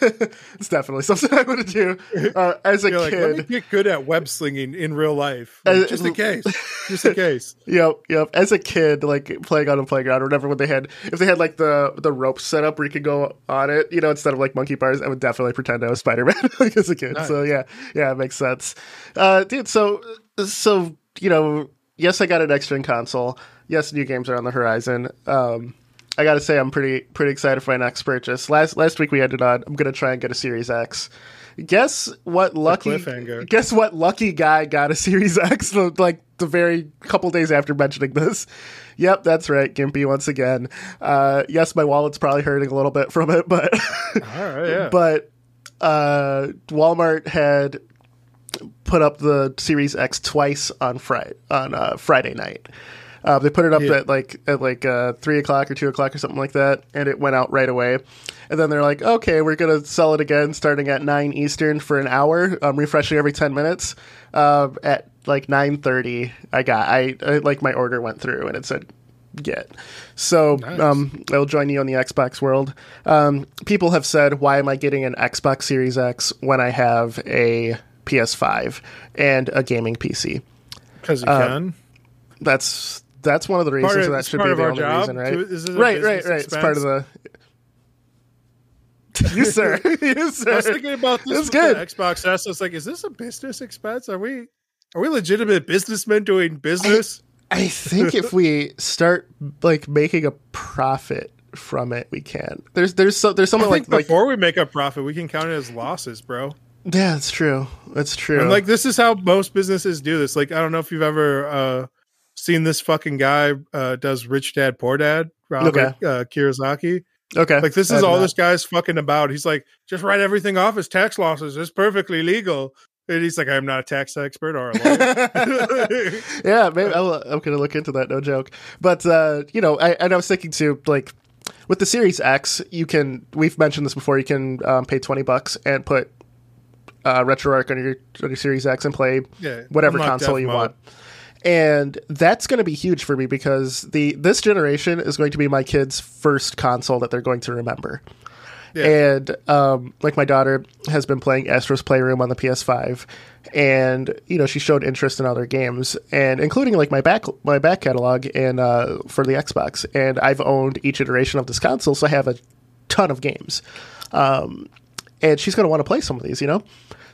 It's definitely something i would do uh, as a You're kid. like, get good at web slinging in real life. Like, as, just in case. Just in case. Yep yep. As a kid like playing on a playground or whatever when they had if they had like the the rope set up where you could go on it you know instead of like monkey bars i would definitely pretend i was spider-man like as a kid. Nice. so yeah. Yeah it makes sense. Uh dude so so you know yes i got an gen console yes, new games are on the horizon. Um, I got to say, I'm pretty pretty excited for my next purchase. Last last week we ended on I'm gonna try and get a Series X. Guess what lucky guess what lucky guy got a Series X like the very couple days after mentioning this. Yep, that's right, Gimpy once again. Uh, yes, my wallet's probably hurting a little bit from it, but yeah. but uh, Walmart had put up the Series X twice on Friday on uh, Friday night. Uh, they put it up yeah. at like at like uh, three o'clock or two o'clock or something like that, and it went out right away. And then they're like, "Okay, we're gonna sell it again, starting at nine Eastern for an hour, um, refreshing every ten minutes." Uh, at like nine thirty, I got I, I, like my order went through, and it said get. So nice. um, I'll join you on the Xbox world. Um, people have said, "Why am I getting an Xbox Series X when I have a PS5 and a gaming PC?" Because you uh, can. That's that's one of the reasons. Of, that should be the only job? reason, right? Right, right, right. Expense? It's part of the. you sir, you sir. I was thinking about this. It's good. Xbox S. I was like, is this a business expense? Are we are we legitimate businessmen doing business? I, I think if we start like making a profit from it, we can. There's there's so there's something like before like, we make a profit, we can count it as losses, bro. Yeah, that's true. That's true. And like this is how most businesses do this. Like I don't know if you've ever uh seen this fucking guy uh, does Rich Dad Poor Dad, Robert okay. uh, Kiyosaki. Okay. Like this is all this guy's fucking about. He's like, just write everything off as tax losses. It's perfectly legal. And he's like, I'm not a tax expert or a lawyer. yeah, maybe i am going to look into that. No joke. But uh, you know, I, and I was thinking too, like with the Series X, you can. We've mentioned this before. You can um, pay twenty bucks and put uh, RetroArch on your on your Series X and play yeah, whatever console you mode. want and that's going to be huge for me because the this generation is going to be my kids' first console that they're going to remember. Yeah. And um, like my daughter has been playing Astro's Playroom on the PS5, and you know she showed interest in other games, and including like my back my back catalog and uh, for the Xbox. And I've owned each iteration of this console, so I have a ton of games. Um, and she's going to want to play some of these, you know.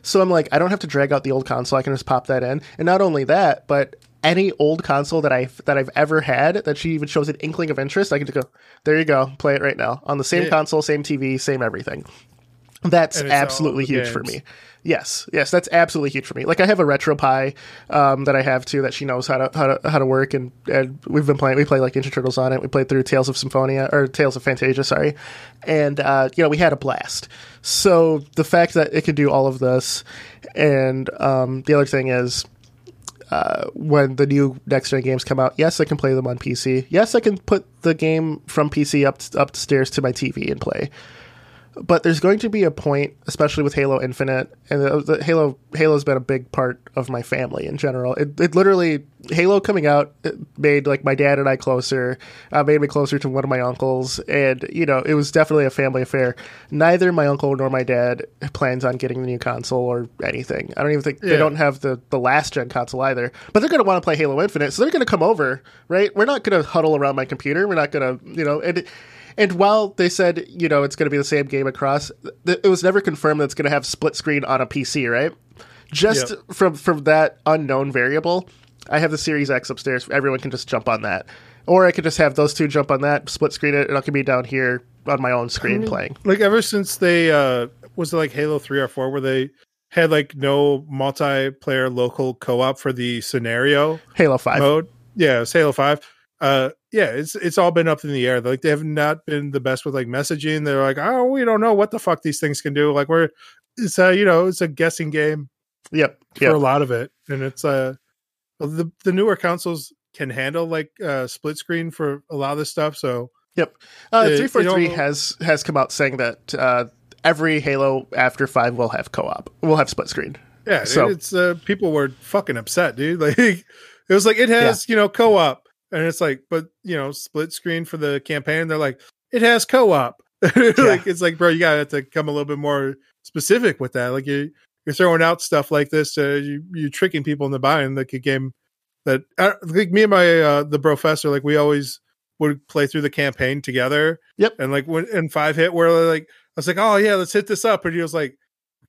So I'm like, I don't have to drag out the old console. I can just pop that in. And not only that, but any old console that I that I've ever had that she even shows an inkling of interest, I can just go, there you go, play it right now on the same yeah. console, same TV, same everything. That's absolutely huge games. for me. Yes, yes, that's absolutely huge for me. Like I have a RetroPie um, that I have too that she knows how to how to how to work, and, and we've been playing. We play like Ninja Turtles on it. We played through Tales of Symphonia or Tales of Phantasia, sorry, and uh, you know we had a blast. So the fact that it can do all of this, and um, the other thing is uh, when the new next gen games come out, yes, I can play them on PC. Yes, I can put the game from PC up upstairs to my TV and play but there's going to be a point, especially with Halo Infinite, and the, the Halo Halo's been a big part of my family in general. It, it literally Halo coming out made like my dad and I closer, uh, made me closer to one of my uncles, and you know it was definitely a family affair. Neither my uncle nor my dad plans on getting the new console or anything. I don't even think yeah. they don't have the the last gen console either. But they're going to want to play Halo Infinite, so they're going to come over, right? We're not going to huddle around my computer. We're not going to, you know, and and while they said, you know, it's going to be the same game across, th- it was never confirmed that it's going to have split screen on a PC, right? Just yep. from from that unknown variable, I have the Series X upstairs. Everyone can just jump on that, or I could just have those two jump on that, split screen it, and I can be down here on my own screen I mean, playing. Like ever since they uh was it like Halo three or four, where they had like no multiplayer local co-op for the scenario Halo five mode. Yeah, it's Halo five uh yeah it's it's all been up in the air. Like they have not been the best with like messaging. They're like oh we don't know what the fuck these things can do. Like we're it's a you know it's a guessing game yep, for yep. a lot of it. And it's uh the the newer consoles can handle like uh split screen for a lot of this stuff so yep. Uh 343 has has come out saying that uh every halo after 5 will have co-op will have split screen. Yeah so it's uh people were fucking upset dude. Like it was like it has yeah. you know co-op and it's like, but you know, split screen for the campaign. They're like, it has co-op. yeah. like it's like, bro, you gotta have to come a little bit more specific with that. Like you, you're throwing out stuff like this. Uh, you, you're tricking people into buying like a game that, uh, like me and my uh, the professor, like we always would play through the campaign together. Yep. And like when in five hit, where like I was like, oh yeah, let's hit this up, and he was like,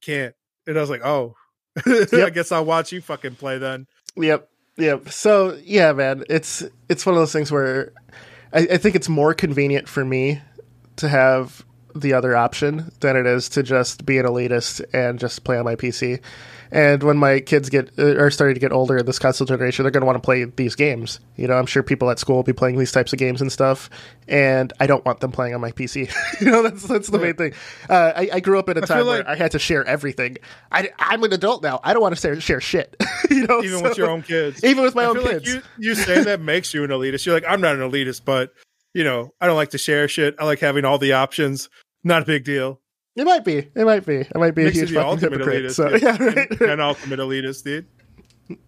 can't. And I was like, oh, yep. I guess I'll watch you fucking play then. Yep. Yeah. So yeah, man, it's it's one of those things where I, I think it's more convenient for me to have the other option than it is to just be an elitist and just play on my PC. And when my kids get uh, are starting to get older in this console generation, they're going to want to play these games. You know, I'm sure people at school will be playing these types of games and stuff, and I don't want them playing on my PC. you know, that's that's the main thing. Uh, I, I, grew up in a time like, where I had to share everything. I, am an adult now. I don't want to share, share shit. you know, even so, with your own kids, even with my I own kids. Like you, you say that makes you an elitist. You're like, I'm not an elitist, but you know, I don't like to share shit. I like having all the options. Not a big deal. It might be. It might be. It might be a huge fucking hypocrite. So yeah, right. An, an ultimate elitist, dude.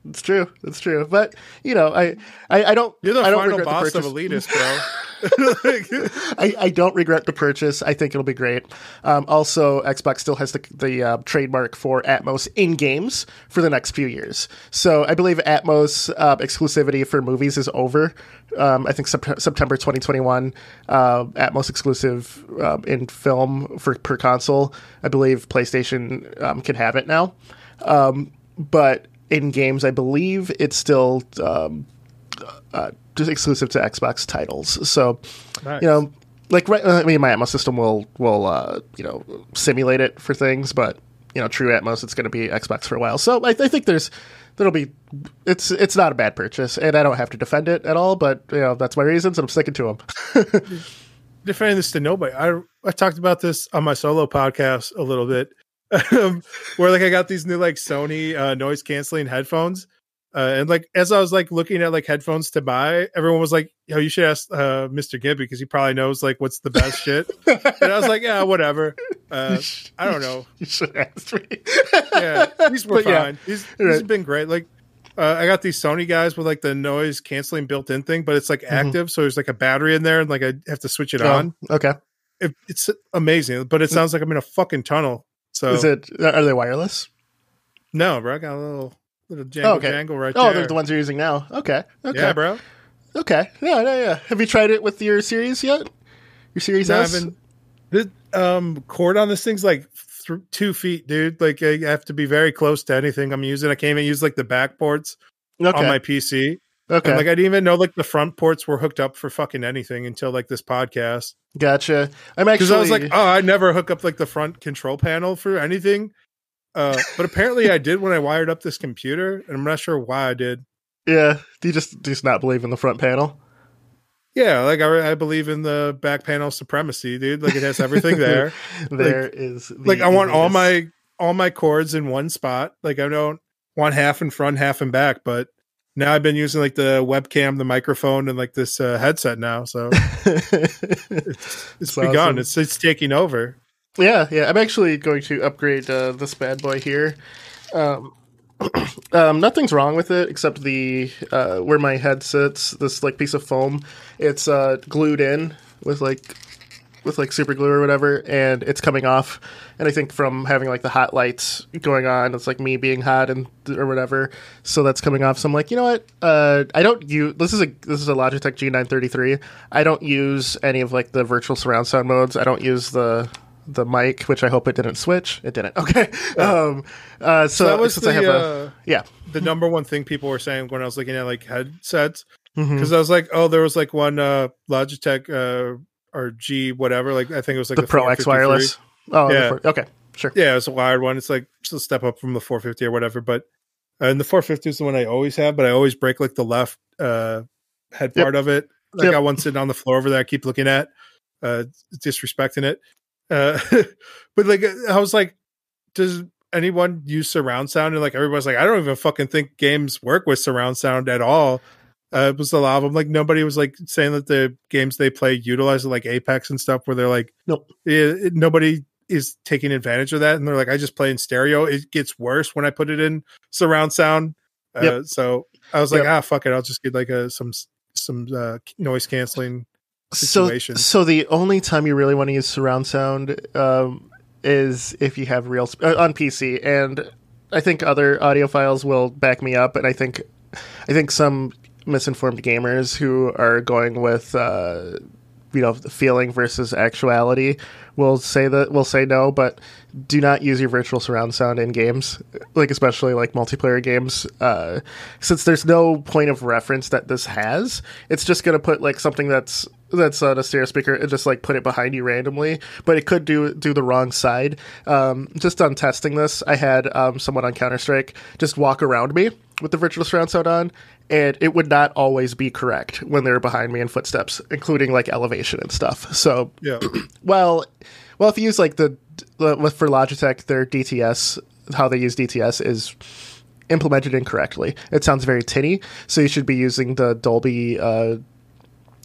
It's true. It's true. But you know, I I, I don't. You're the I final boss of elitist, bro. I, I don't regret the purchase. I think it'll be great. Um, also, Xbox still has the, the uh, trademark for Atmos in games for the next few years. So I believe Atmos uh, exclusivity for movies is over. Um, I think sep- September 2021, uh, Atmos exclusive um, in film for per console. I believe PlayStation um, can have it now. Um, but in games, I believe it's still um, uh, just exclusive to Xbox titles. So, nice. you know, like right, I mean, my Atmos system will will uh, you know simulate it for things, but you know, true Atmos, it's going to be Xbox for a while. So I, I, think there's there'll be it's it's not a bad purchase, and I don't have to defend it at all. But you know, that's my reasons, and I'm sticking to them. defending this to nobody. I I talked about this on my solo podcast a little bit, um, where like I got these new like Sony uh, noise canceling headphones, uh, and like as I was like looking at like headphones to buy, everyone was like, "Yo, you should ask uh, Mr. Gibb because he probably knows like what's the best shit." And I was like, "Yeah, whatever." Uh, I don't know. You should ask me. yeah, these were fine. Yeah, he's, right. he's been great. Like uh, I got these Sony guys with like the noise canceling built in thing, but it's like mm-hmm. active, so there's like a battery in there, and like I have to switch it oh, on. Okay, it, it's amazing, but it sounds like I'm in a fucking tunnel. So is it? Are they wireless? No, bro. I got a little little jangle oh, okay. jangle right oh, there. Oh, they're the ones you're using now. Okay, okay, yeah, bro. Okay, yeah, yeah, yeah. Have you tried it with your series yet? Your series no, S? The um cord on this thing's like th- two feet, dude. Like I have to be very close to anything I'm using. I can't even use like the back ports okay. on my PC. Okay. And, like I didn't even know like the front ports were hooked up for fucking anything until like this podcast. Gotcha. I'm actually because I was like, oh, I never hook up like the front control panel for anything. Uh, but apparently I did when I wired up this computer, and I'm not sure why I did. Yeah. Do you just just not believe in the front panel? Yeah, like I, I, believe in the back panel supremacy, dude. Like it has everything there. There like, is like I want all my all my cords in one spot. Like I don't want half in front, half in back. But now I've been using like the webcam, the microphone, and like this uh, headset now. So it's, it's begun. Awesome. It's it's taking over. Yeah, yeah. I'm actually going to upgrade uh, this bad boy here. Um, um, nothing's wrong with it except the uh, where my head sits. This like piece of foam, it's uh, glued in with like with like super glue or whatever, and it's coming off. And I think from having like the hot lights going on, it's like me being hot and or whatever. So that's coming off. So I'm like, you know what? Uh, I don't use this is a this is a Logitech G933. I don't use any of like the virtual surround sound modes. I don't use the the mic, which I hope it didn't switch. It didn't. Okay. Um, uh, so, so, that was since the, I have a, uh, yeah. The number one thing people were saying when I was looking at like headsets, because mm-hmm. I was like, oh, there was like one uh, Logitech uh, or G whatever. Like I think it was like the, the Pro X wireless. Oh, yeah. Four, okay, sure. Yeah, it's a wired one. It's like just a step up from the 450 or whatever. But uh, and the 450 is the one I always have, but I always break like the left uh, head yep. part of it. Like yep. I got one sitting on the floor over there. I keep looking at, uh, disrespecting it. Uh, but like I was like, does anyone use surround sound? And like everybody's like, I don't even fucking think games work with surround sound at all. Uh, it was a lot of them. Like nobody was like saying that the games they play utilize like Apex and stuff, where they're like, nope, it, nobody is taking advantage of that. And they're like, I just play in stereo. It gets worse when I put it in surround sound. Uh, yep. So I was like, yep. ah, fuck it, I'll just get like a some some uh, noise canceling situation. So, so the only time you really want to use surround sound um, is if you have real sp- uh, on PC, and I think other audiophiles will back me up. And I think I think some misinformed gamers who are going with uh, you know feeling versus actuality will say that will say no, but do not use your virtual surround sound in games, like especially like multiplayer games, uh, since there's no point of reference that this has. It's just gonna put like something that's that's on a stereo speaker and just like put it behind you randomly, but it could do do the wrong side. Um, just on testing this, I had um, someone on Counter Strike just walk around me with the virtual surround sound on, and it would not always be correct when they were behind me in footsteps, including like elevation and stuff. So, yeah. well, well, if you use like the, the for Logitech, their DTS, how they use DTS is implemented incorrectly. It sounds very tinny, so you should be using the Dolby, uh,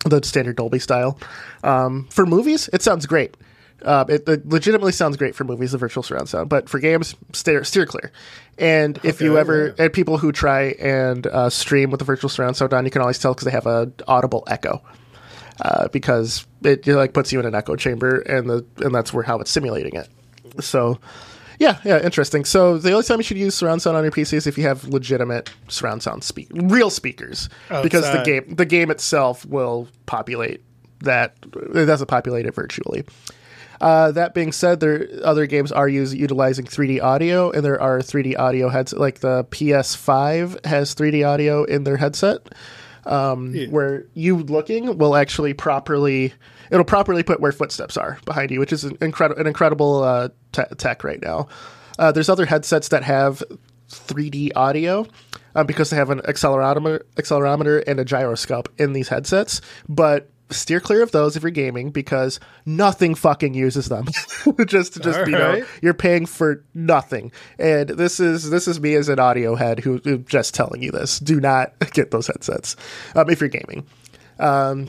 the standard Dolby style. Um, for movies, it sounds great. Uh, it, it, legitimately sounds great for movies, the virtual surround sound, but for games, steer, steer clear. And if okay, you ever, yeah. and people who try and uh, stream with the virtual surround sound on, you can always tell because they have a audible echo. Uh, because it, it, like puts you in an echo chamber, and the and that's where how it's simulating it. So, yeah, yeah, interesting. So the only time you should use surround sound on your PC is if you have legitimate surround sound speak, real speakers, oh, because the game the game itself will populate that. It doesn't populate it virtually. Uh, that being said, there other games are use, utilizing 3D audio, and there are 3D audio heads like the PS5 has 3D audio in their headset, um, yeah. where you looking will actually properly it'll properly put where footsteps are behind you, which is an incredible an incredible uh, te- tech right now. Uh, there's other headsets that have 3D audio. Um, because they have an accelerometer, accelerometer and a gyroscope in these headsets, but steer clear of those if you're gaming because nothing fucking uses them. just to just All you right. know, you're paying for nothing. And this is this is me as an audio head who, who just telling you this. Do not get those headsets um, if you're gaming. Um,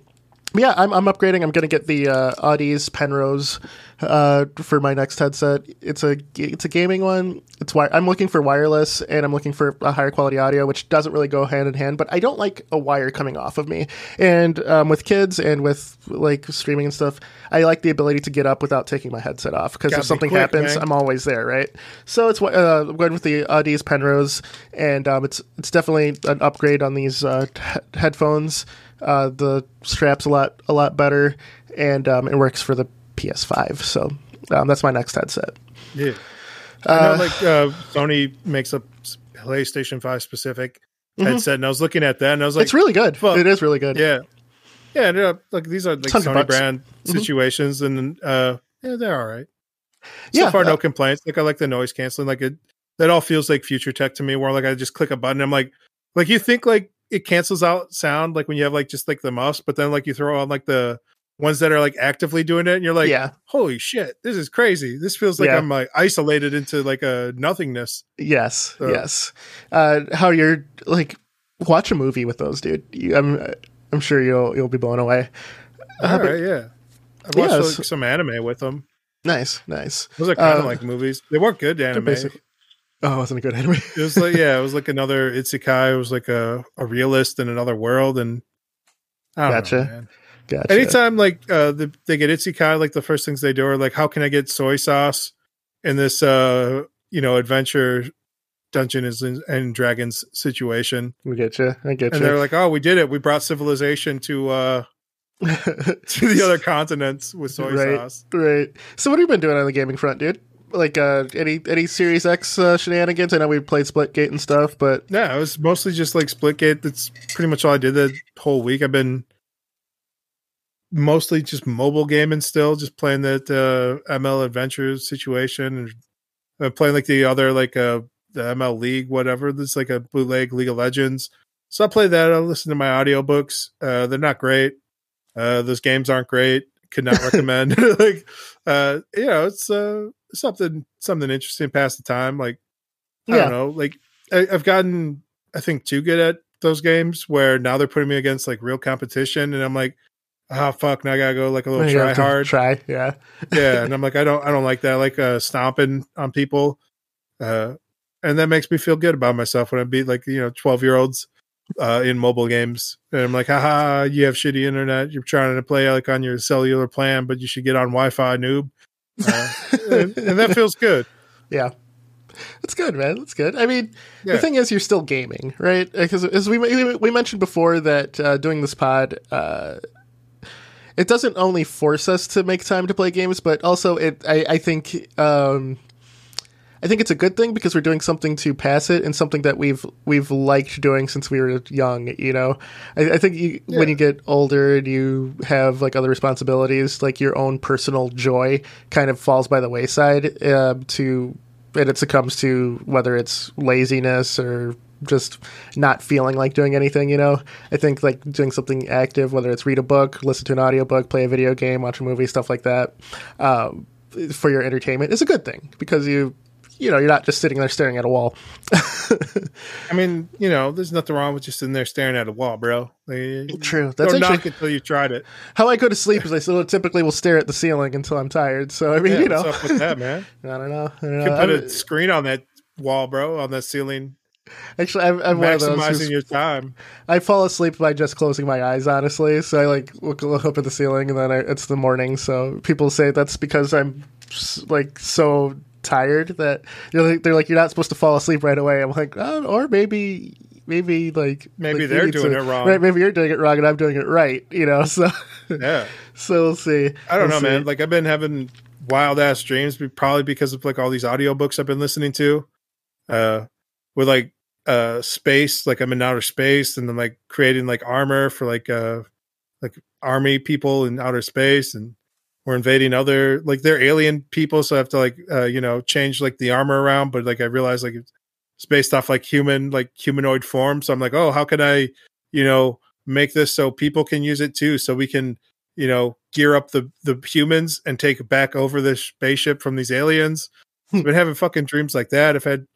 yeah, I'm, I'm upgrading. I'm going to get the uh, Audeze Penrose uh, for my next headset. It's a it's a gaming one. It's wi- I'm looking for wireless and I'm looking for a higher quality audio, which doesn't really go hand in hand. But I don't like a wire coming off of me. And um, with kids and with like streaming and stuff, I like the ability to get up without taking my headset off because if something quick, happens, man. I'm always there, right? So it's uh, going with the Audeze Penrose, and um, it's it's definitely an upgrade on these uh, headphones. Uh, the strap's a lot a lot better, and um, it works for the PS5. So um, that's my next headset. Yeah, I know, uh, like uh, Sony makes a PlayStation Five specific mm-hmm. headset, and I was looking at that, and I was like, "It's really good. it is really good." Yeah, yeah. And, uh, like these are like Sony brand mm-hmm. situations, and uh, yeah, they're all right. So yeah, far, no uh, complaints. Like I like the noise canceling. Like it, that all feels like future tech to me. Where like I just click a button, I'm like, like you think like it cancels out sound like when you have like just like the muffs, but then like you throw on like the ones that are like actively doing it, and you're like, yeah, holy shit, this is crazy. This feels like yeah. I'm like isolated into like a nothingness. Yes, so. yes. Uh, how you're like watch a movie with those, dude. You, I'm I'm sure you'll you'll be blown away. Uh, All right, yeah. I watched yeah, like, some anime with them. Nice, nice. Those are kind of uh, like movies. They weren't good anime. Oh, it wasn't a good anime. it was like yeah, it was like another Isekai. It was like a, a realist in another world, and I gotcha. Know, gotcha. Anytime like uh, the, they get Isekai, like the first things they do are like, how can I get soy sauce in this uh you know adventure Dungeons and Dragons situation? We get you. I get you. and they're like, oh, we did it. We brought civilization to uh to the other continents with soy right, sauce. Right. So what have you been doing on the gaming front, dude? Like uh, any any Series X uh, shenanigans? I know we played Splitgate and stuff, but yeah, it was mostly just like Splitgate. That's pretty much all I did the whole week. I've been mostly just mobile gaming still, just playing that uh, ML Adventures situation and uh, playing like the other like uh, the ML League, whatever. There's like a bootleg League of Legends. So I play that. I listen to my audiobooks. Uh, they're not great. Uh, those games aren't great. Could not recommend. like, uh, you know, it's uh, something something interesting past the time. Like I yeah. don't know, like I, I've gotten I think too good at those games where now they're putting me against like real competition, and I'm like, oh fuck, now I gotta go like a little try hard, try, yeah, yeah, and I'm like, I don't, I don't like that. I like uh, stomping on people, uh, and that makes me feel good about myself when I beat like you know twelve year olds uh, in mobile games, and I'm like, haha, you have shitty internet, you're trying to play like on your cellular plan, but you should get on Wi-Fi, noob uh, and, and, that feels good. Yeah, that's good, man. That's good. I mean, yeah. the thing is, you're still gaming, right? Because as we we mentioned before that uh, doing this pod. Uh, it doesn't only force us to make time to play games, but also it. I, I think um, I think it's a good thing because we're doing something to pass it and something that we've we've liked doing since we were young. You know, I, I think you, yeah. when you get older and you have like other responsibilities, like your own personal joy kind of falls by the wayside uh, to, and it succumbs to whether it's laziness or just not feeling like doing anything, you know. I think like doing something active, whether it's read a book, listen to an audiobook, play a video game, watch a movie, stuff like that, um, for your entertainment is a good thing because you you know, you're not just sitting there staring at a wall. I mean, you know, there's nothing wrong with just sitting there staring at a wall, bro. Like, True. That's don't actually, knock until you tried it. How I go to sleep is I still typically will stare at the ceiling until I'm tired. So I mean, yeah, you know, what's up with that, man? I don't know. I don't know. You can put a screen on that wall, bro, on that ceiling. Actually, I'm, I'm maximizing your time. I fall asleep by just closing my eyes, honestly. So I like look, look up at the ceiling, and then I, it's the morning. So people say that's because I'm like so tired that you're, like, they're like you're not supposed to fall asleep right away. I'm like, oh, or maybe maybe like maybe like they're doing to, it wrong. Right, maybe you're doing it wrong and I'm doing it right. You know, so yeah. so we'll see. I don't we'll know, see. man. Like I've been having wild ass dreams, probably because of like all these audiobooks I've been listening to. Uh, with like uh space, like I'm in outer space, and then like creating like armor for like uh like army people in outer space and we're invading other like they're alien people so i have to like uh you know change like the armor around but like i realize like it's based off like human like humanoid form so i'm like oh how can i you know make this so people can use it too so we can you know, gear up the the humans and take back over the spaceship from these aliens. So I've been having fucking dreams like that. I've had,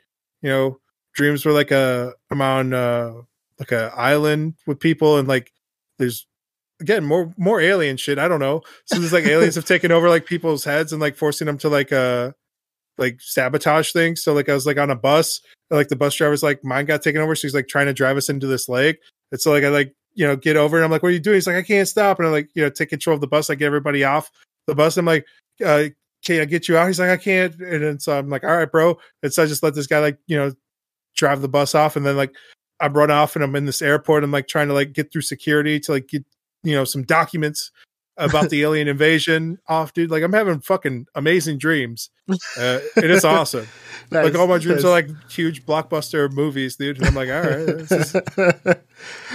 you know, dreams where like a I'm on uh like a island with people and like there's again more more alien shit. I don't know. So there's like aliens have taken over like people's heads and like forcing them to like uh like sabotage things. So like I was like on a bus, like the bus driver's like mine got taken over, so he's like trying to drive us into this lake. And so like I like you know get over and I'm like, what are you doing? He's like, I can't stop, and I'm like, you know, take control of the bus, like get everybody off the bus. I'm like, uh, can I get you out? He's like, I can't. And then so I'm like, all right, bro. And so I just let this guy like you know drive the bus off, and then like I'm run off and I'm in this airport. I'm like trying to like get through security to like get you know some documents about the alien invasion off, dude. Like I'm having fucking amazing dreams. Uh, it is awesome. nice, like all my dreams nice. are like huge blockbuster movies, dude. And I'm like, all right, this is, this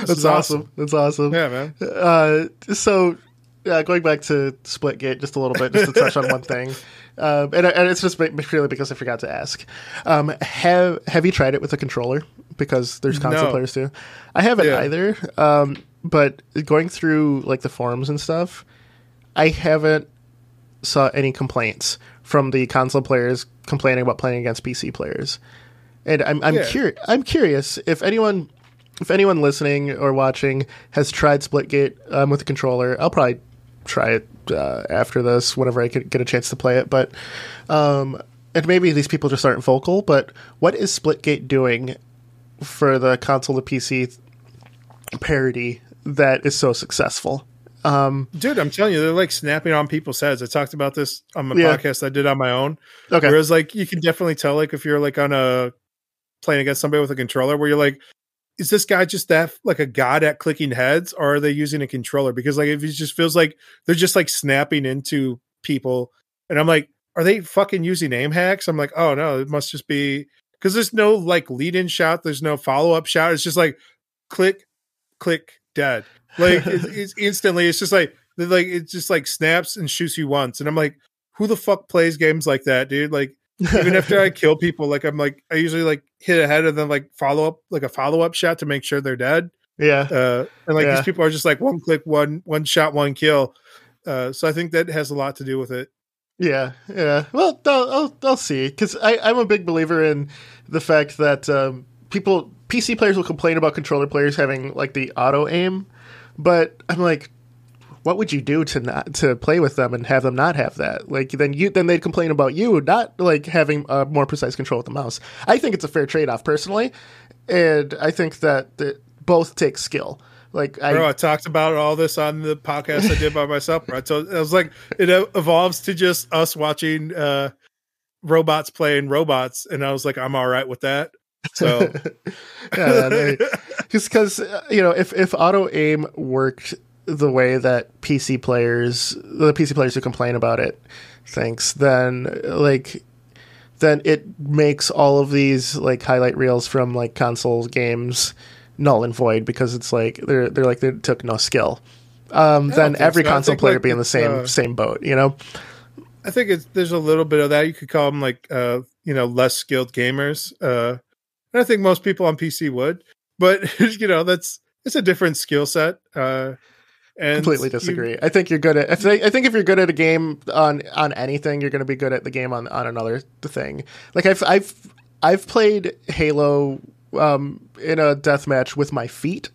that's awesome. awesome. That's awesome. Yeah, man. Uh, so yeah, going back to Splitgate just a little bit, just to touch on one thing, um, and, and, it's just purely because I forgot to ask. Um, have Have you tried it with a controller? Because there's console no. players too. I haven't yeah. either. Um, but going through like the forums and stuff, I haven't saw any complaints from the console players complaining about playing against PC players. And I'm I'm, yeah. curi- I'm curious if anyone if anyone listening or watching has tried Splitgate um, with a controller. I'll probably try it uh, after this whenever I get a chance to play it. But um, and maybe these people just aren't vocal. But what is Splitgate doing for the console to PC parity that is so successful? Um, Dude, I'm telling you, they're like snapping on people's heads. I talked about this on my yeah. podcast I did on my own. Okay. Whereas, like, you can definitely tell, like, if you're like on a playing against somebody with a controller, where you're like, is this guy just that like a god at clicking heads, or are they using a controller? Because like, if it just feels like they're just like snapping into people, and I'm like, are they fucking using aim hacks? I'm like, oh no, it must just be because there's no like lead in shot, there's no follow up shot. It's just like click, click, dead. Like it's, it's instantly, it's just like like it just like snaps and shoots you once, and I'm like, who the fuck plays games like that, dude? Like even after I kill people, like I'm like I usually like hit ahead and then like follow up like a follow up shot to make sure they're dead. Yeah, uh, and like yeah. these people are just like one click, one one shot, one kill. Uh, so I think that has a lot to do with it. Yeah, yeah. Well, I'll I'll, I'll see because I'm a big believer in the fact that um, people PC players will complain about controller players having like the auto aim, but I'm like, what would you do to not to play with them and have them not have that? Like then you then they'd complain about you not like having a more precise control with the mouse. I think it's a fair trade off personally, and I think that, both take skill. Like I, Bro, I talked about all this on the podcast I did by myself. Right, so I was like, it evolves to just us watching uh, robots playing robots, and I was like, I'm all right with that. So, yeah, just because uh, you know, if if auto aim worked the way that PC players, the PC players who complain about it, thinks, then like then it makes all of these like highlight reels from like console games null and void because it's like they're they're like they took no skill. Um, then every so. console player like be in the same uh, same boat, you know. I think it's there's a little bit of that. You could call them like uh, you know less skilled gamers. Uh, and I think most people on PC would, but you know, that's it's a different skill set. Uh, and completely disagree. You, I think you're good at. I think, I think if you're good at a game on on anything, you're going to be good at the game on on another thing. Like I've I've I've played Halo um, in a death match with my feet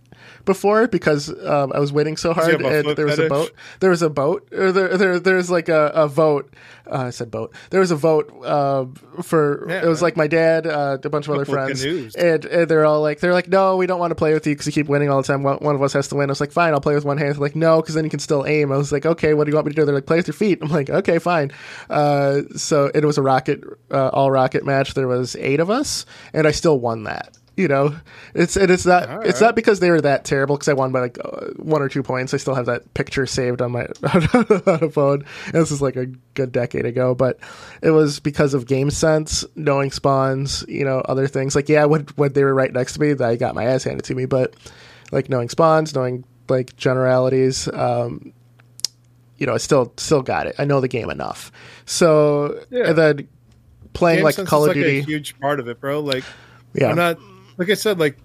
before because um, I was waiting so hard and there was fetish? a boat. There was a boat. Or there, there, there's like a, a vote. Uh, I said boat. There was a vote uh, for. Yeah, it was like my dad, uh, a bunch of other friends, and, and, they're all like, they're like, no, we don't want to play with you because you keep winning all the time. One, one, of us has to win. I was like, fine, I'll play with one hand. They're like, no, because then you can still aim. I was like, okay, what do you want me to do? They're like, play with your feet. I'm like, okay, fine. Uh, so it was a rocket, uh, all rocket match. There was eight of us, and I still won that you know it's and it's not right. it's not because they were that terrible because i won by like uh, one or two points. I still have that picture saved on my on a phone. And this is like a good decade ago. But it was because of game sense knowing spawns you know other things. Like yeah when, when they were right next to me that i got my ass handed to me. But like knowing spawns knowing like generalities um you know i still still got it. I know the game enough. So yeah. and then playing game like call of like duty a huge part of it bro. Like yeah. I'm not like I said, like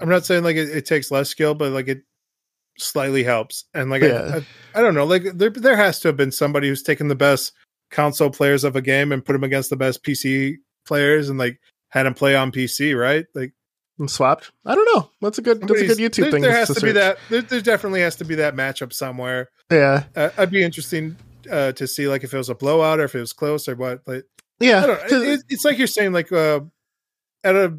I'm not saying like it, it takes less skill, but like it slightly helps. And like yeah. I, I, I, don't know, like there there has to have been somebody who's taken the best console players of a game and put them against the best PC players and like had them play on PC, right? Like and swapped. I don't know. That's a good. That's a good YouTube there, thing. There has to, to be that. There, there, definitely has to be that matchup somewhere. Yeah, uh, I'd be interesting uh, to see like if it was a blowout or if it was close or what. But yeah, it, it's like you're saying like uh, at a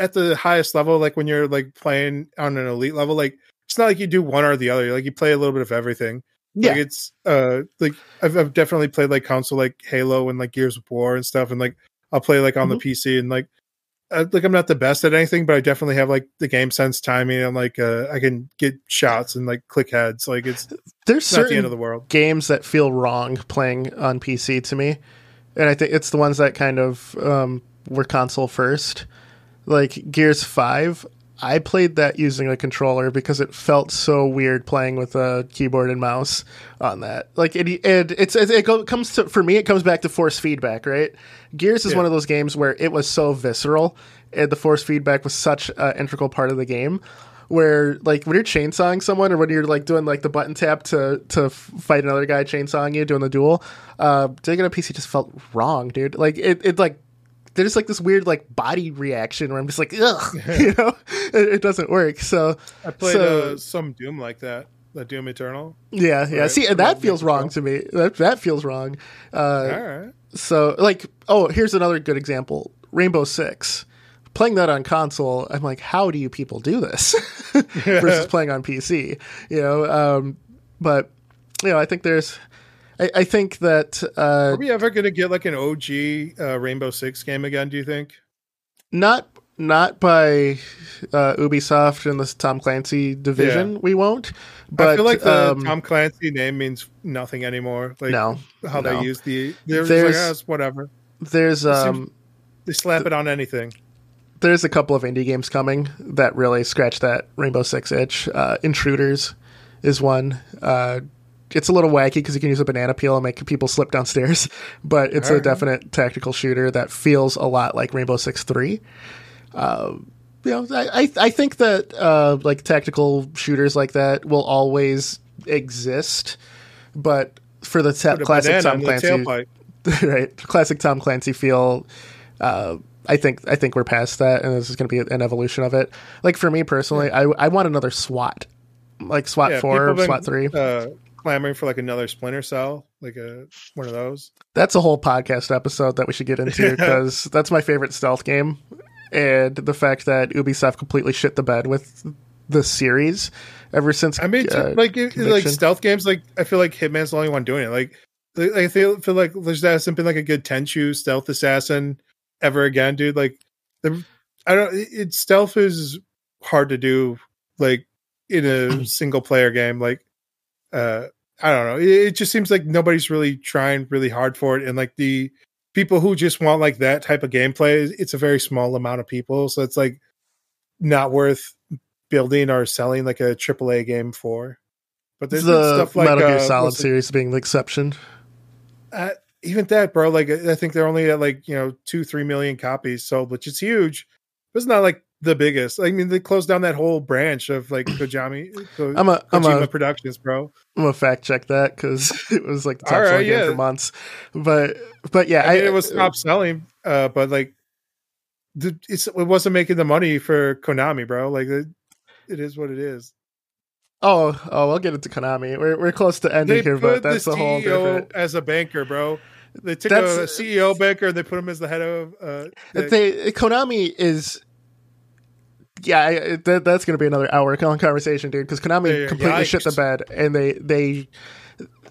at the highest level, like when you're like playing on an elite level, like it's not like you do one or the other. Like you play a little bit of everything. Yeah, like it's uh like I've, I've definitely played like console like Halo and like Gears of War and stuff, and like I'll play like on mm-hmm. the PC and like uh, like I'm not the best at anything, but I definitely have like the game sense timing. I'm like uh, I can get shots and like click heads. Like it's there's it's not the end of the world. Games that feel wrong playing on PC to me, and I think it's the ones that kind of um, were console first. Like Gears Five, I played that using a controller because it felt so weird playing with a keyboard and mouse on that. Like it, it it's it comes to for me it comes back to force feedback, right? Gears is yeah. one of those games where it was so visceral and the force feedback was such an integral part of the game where like when you're chainsawing someone or when you're like doing like the button tap to to fight another guy chainsawing you doing the duel uh doing it on pc just felt wrong dude like it, it like there's like this weird like body reaction where I'm just like, ugh, you know, it, it, doesn't work. So I played so, uh, some Doom like that, the Doom Eternal. Yeah, yeah. Right? See, and that feels wrong to me. That that feels wrong. Uh, All right. So like, oh, here's another good example: Rainbow Six. Playing that on console, I'm like, how do you people do this versus playing on PC? You know, um, but you know, I think there's I, I think that uh, are we ever going to get like an OG uh, Rainbow Six game again? Do you think? Not not by uh, Ubisoft and the Tom Clancy division. Yeah. We won't. But I feel like the um, Tom Clancy name means nothing anymore. Like no, how no. they use the there's like, oh, whatever. There's um they slap it on anything. There's a couple of indie games coming that really scratch that Rainbow Six itch. Uh, Intruders is one. Uh, it's a little wacky because you can use a banana peel and make people slip downstairs, but it's a definite tactical shooter that feels a lot like Rainbow Six Three. Uh, you know, I I think that uh, like tactical shooters like that will always exist, but for the ta- classic Tom Clancy, right? Classic Tom Clancy feel. Uh, I think I think we're past that, and this is going to be an evolution of it. Like for me personally, yeah. I I want another SWAT, like SWAT yeah, four, been, SWAT three. Uh, clamoring for like another Splinter Cell, like a one of those. That's a whole podcast episode that we should get into because that's my favorite stealth game, and the fact that Ubisoft completely shit the bed with the series ever since. I mean, uh, like it, like stealth games, like I feel like Hitman's the only one doing it. Like I feel feel like there's hasn't been like a good Tenchu stealth assassin ever again, dude. Like the I don't. It stealth is hard to do, like in a single player game. Like uh I don't know. It, it, just seems like nobody's really trying really hard for it, and like the people who just want like that type of gameplay, it's a very small amount of people, so it's like not worth building or selling like a AAA game for. But there's the stuff like Metal Gear uh, Solid series being the exception. Uh, even that, bro. Like I think they're only at like you know two, three million copies sold, which is huge. But it's not like the biggest. I mean, they closed down that whole branch of like Kojima, Ko- I'm a, I'm a, Productions, bro. I'm gonna fact check that because it was like the top selling yeah. for months. But but yeah, I mean, I, it was top selling. Uh, but like, it's it wasn't making the money for Konami, bro. Like it, it is what it is. Oh, oh, we'll get into Konami. We're we're close to ending they here, but that's the, whole different... as a banker, bro. They took that's, a CEO banker and they put him as the head of. Uh, the... they Konami is yeah, that, that's going to be another hour long conversation, dude. Because Konami completely Yikes. shit the bed, and they they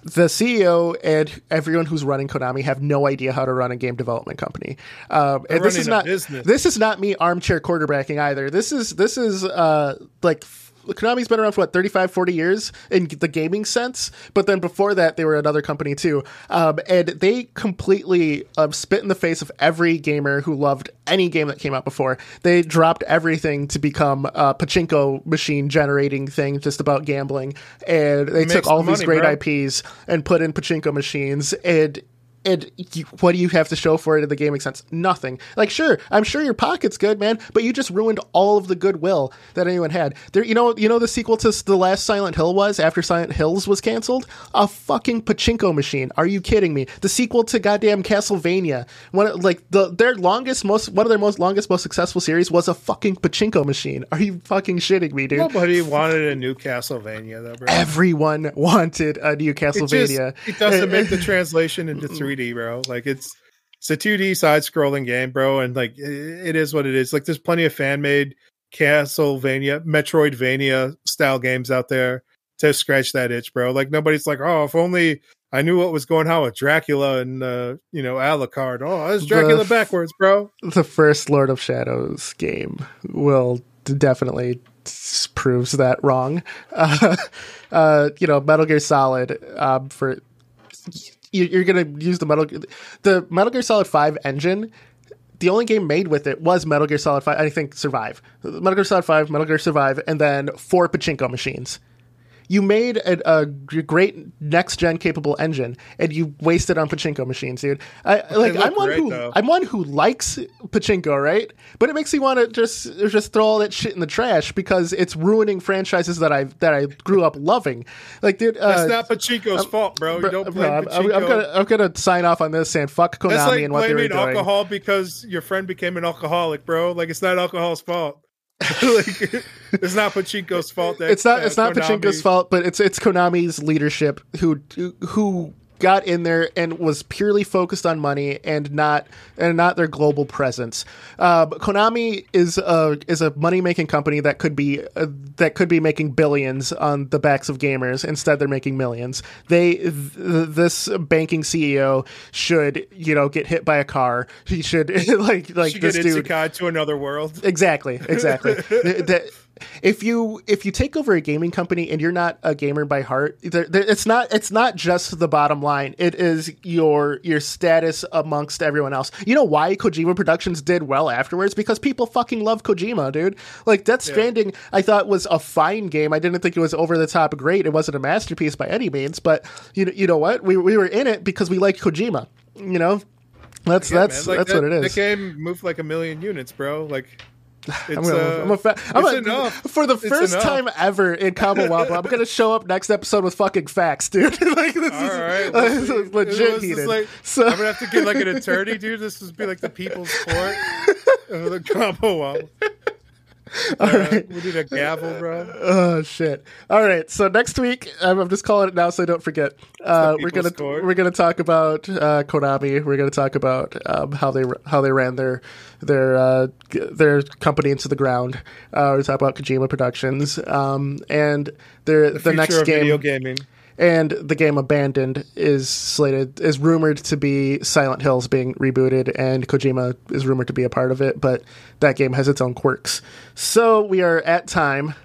the CEO and everyone who's running Konami have no idea how to run a game development company. Um, and this is not business. this is not me armchair quarterbacking either. This is this is uh, like Konami's been around for what 35, 40 years in the gaming sense, but then before that they were another company too, um, and they completely um, spit in the face of every gamer who loved any game that came out before. They dropped everything to become a pachinko machine generating thing just about gambling, and they took all of these great bro. IPs and put in pachinko machines and and you, what do you have to show for it in the gaming sense? Nothing. Like, sure, I'm sure your pocket's good, man, but you just ruined all of the goodwill that anyone had. There, you know, you know, the sequel to the last Silent Hill was after Silent Hills was canceled, a fucking pachinko machine. Are you kidding me? The sequel to goddamn Castlevania, one like the their longest, most one of their most longest, most successful series was a fucking pachinko machine. Are you fucking shitting me, dude? Nobody wanted a new Castlevania, though, bro. Everyone wanted a new Castlevania. It, just, it doesn't eh, make the eh. translation into 3D, bro. Like it's it's a 2D side scrolling game, bro, and like it is what it is. Like there's plenty of fan made Castlevania, Metroidvania style games out there to scratch that itch, bro. Like nobody's like, oh, if only I knew what was going on with Dracula and uh, you know Alucard. Oh, that's Dracula backwards, bro. The first Lord of Shadows game will definitely proves that wrong. Uh, uh, you know, Metal Gear Solid um, for you're going to use the Metal the Metal Gear Solid 5 engine. The only game made with it was Metal Gear Solid 5, I think Survive. Metal Gear Solid 5, Metal Gear Survive, and then four pachinko machines you made a, a great next gen capable engine and you wasted on pachinko machines, dude. I like I'm one great, who though. I'm one who likes pachinko, right? But it makes me want to just just throw all that shit in the trash because it's ruining franchises that I that I grew up loving. Like, dude, uh, that's not pachinko's I'm, fault, bro. You don't blame no, I'm, I'm, gonna I'm gonna sign off on this saying fuck Konami like and what they were doing. alcohol because your friend became an alcoholic, bro. Like it's not alcohol's fault. like it's not Pachinko's fault. That, it's not. Uh, it's not Konami... Pachinko's fault, but it's it's Konami's leadership who who got in there and was purely focused on money and not and not their global presence. Uh, Konami is a is a money making company that could be uh, that could be making billions on the backs of gamers. Instead, they're making millions. They th- this banking CEO should you know get hit by a car. He should like like should this dude to another world. Exactly, exactly. that if you if you take over a gaming company and you're not a gamer by heart, it's not it's not just the bottom line. It is your your status amongst everyone else. You know why Kojima Productions did well afterwards? Because people fucking love Kojima, dude. Like Death Stranding, yeah. I thought was a fine game. I didn't think it was over the top great. It wasn't a masterpiece by any means, but you know you know what? We we were in it because we like Kojima. You know, that's yeah, that's like that's that, what it is. The game moved like a million units, bro. Like I'm, gonna, uh, I'm, a fa- I'm a, enough. For the first time ever in Cabo I'm gonna show up next episode with fucking facts, dude. like this All is, right, this is legit heated. Like, so I'm gonna have to get like an attorney, dude. This would be like the people's court of the Cabo. All uh, right. We need a gavel, bro. Oh shit! All right. So next week, I'm, I'm just calling it now, so I don't forget. Uh, we're gonna score. we're gonna talk about uh, Konami. We're gonna talk about um, how they how they ran their their uh, their company into the ground. Uh, we're gonna talk about Kojima Productions um, and their the, the next game. Video gaming and the game Abandoned is slated is rumored to be Silent Hills being rebooted, and Kojima is rumored to be a part of it. But that game has its own quirks. So we are at time.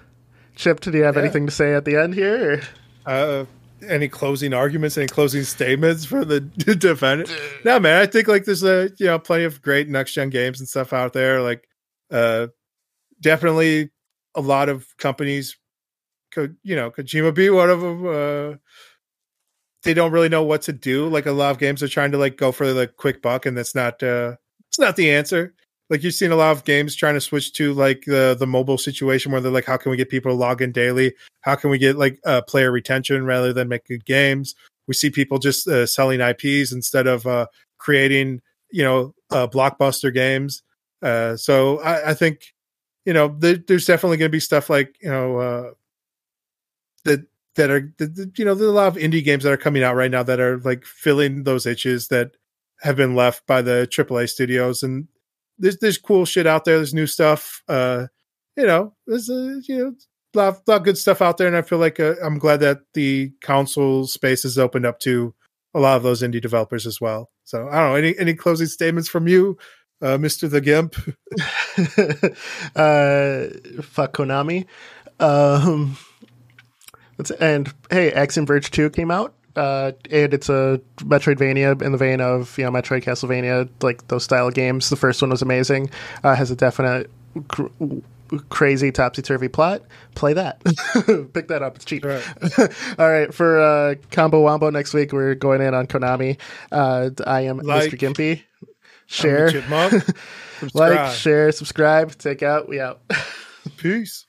Chip, do you have yeah. anything to say at the end here? Uh, any closing arguments, any closing statements for the defendant? no, man. I think like there's a you know plenty of great next gen games and stuff out there. Like, uh, definitely a lot of companies could you know Kojima be one of them? Uh, they don't really know what to do. Like a lot of games are trying to like go for the quick buck, and that's not uh, it's not the answer. Like you've seen a lot of games trying to switch to like the the mobile situation where they're like, how can we get people to log in daily? How can we get like uh, player retention rather than make good games? We see people just uh, selling IPs instead of uh, creating you know uh, blockbuster games. Uh, so I, I think you know there's definitely going to be stuff like you know uh, that that are you know there's a lot of indie games that are coming out right now that are like filling those itches that have been left by the AAA studios. And there's there's cool shit out there. There's new stuff. Uh you know there's a you know a lot, of, lot of good stuff out there. And I feel like uh, I'm glad that the console space has opened up to a lot of those indie developers as well. So I don't know. Any any closing statements from you uh Mr. the Gimp? Uh fuck Konami. Um and hey, Axiom Verge 2 came out. Uh, and it's a Metroidvania in the vein of you know Metroid, Castlevania, like those style games. The first one was amazing. Uh, has a definite gr- crazy topsy turvy plot, play that. Pick that up. It's cheap. Right. All right. For uh, Combo Wombo next week, we're going in on Konami. Uh, I am like, Mr. Gimpy. Share. like, share, subscribe. Take out. We out. Peace.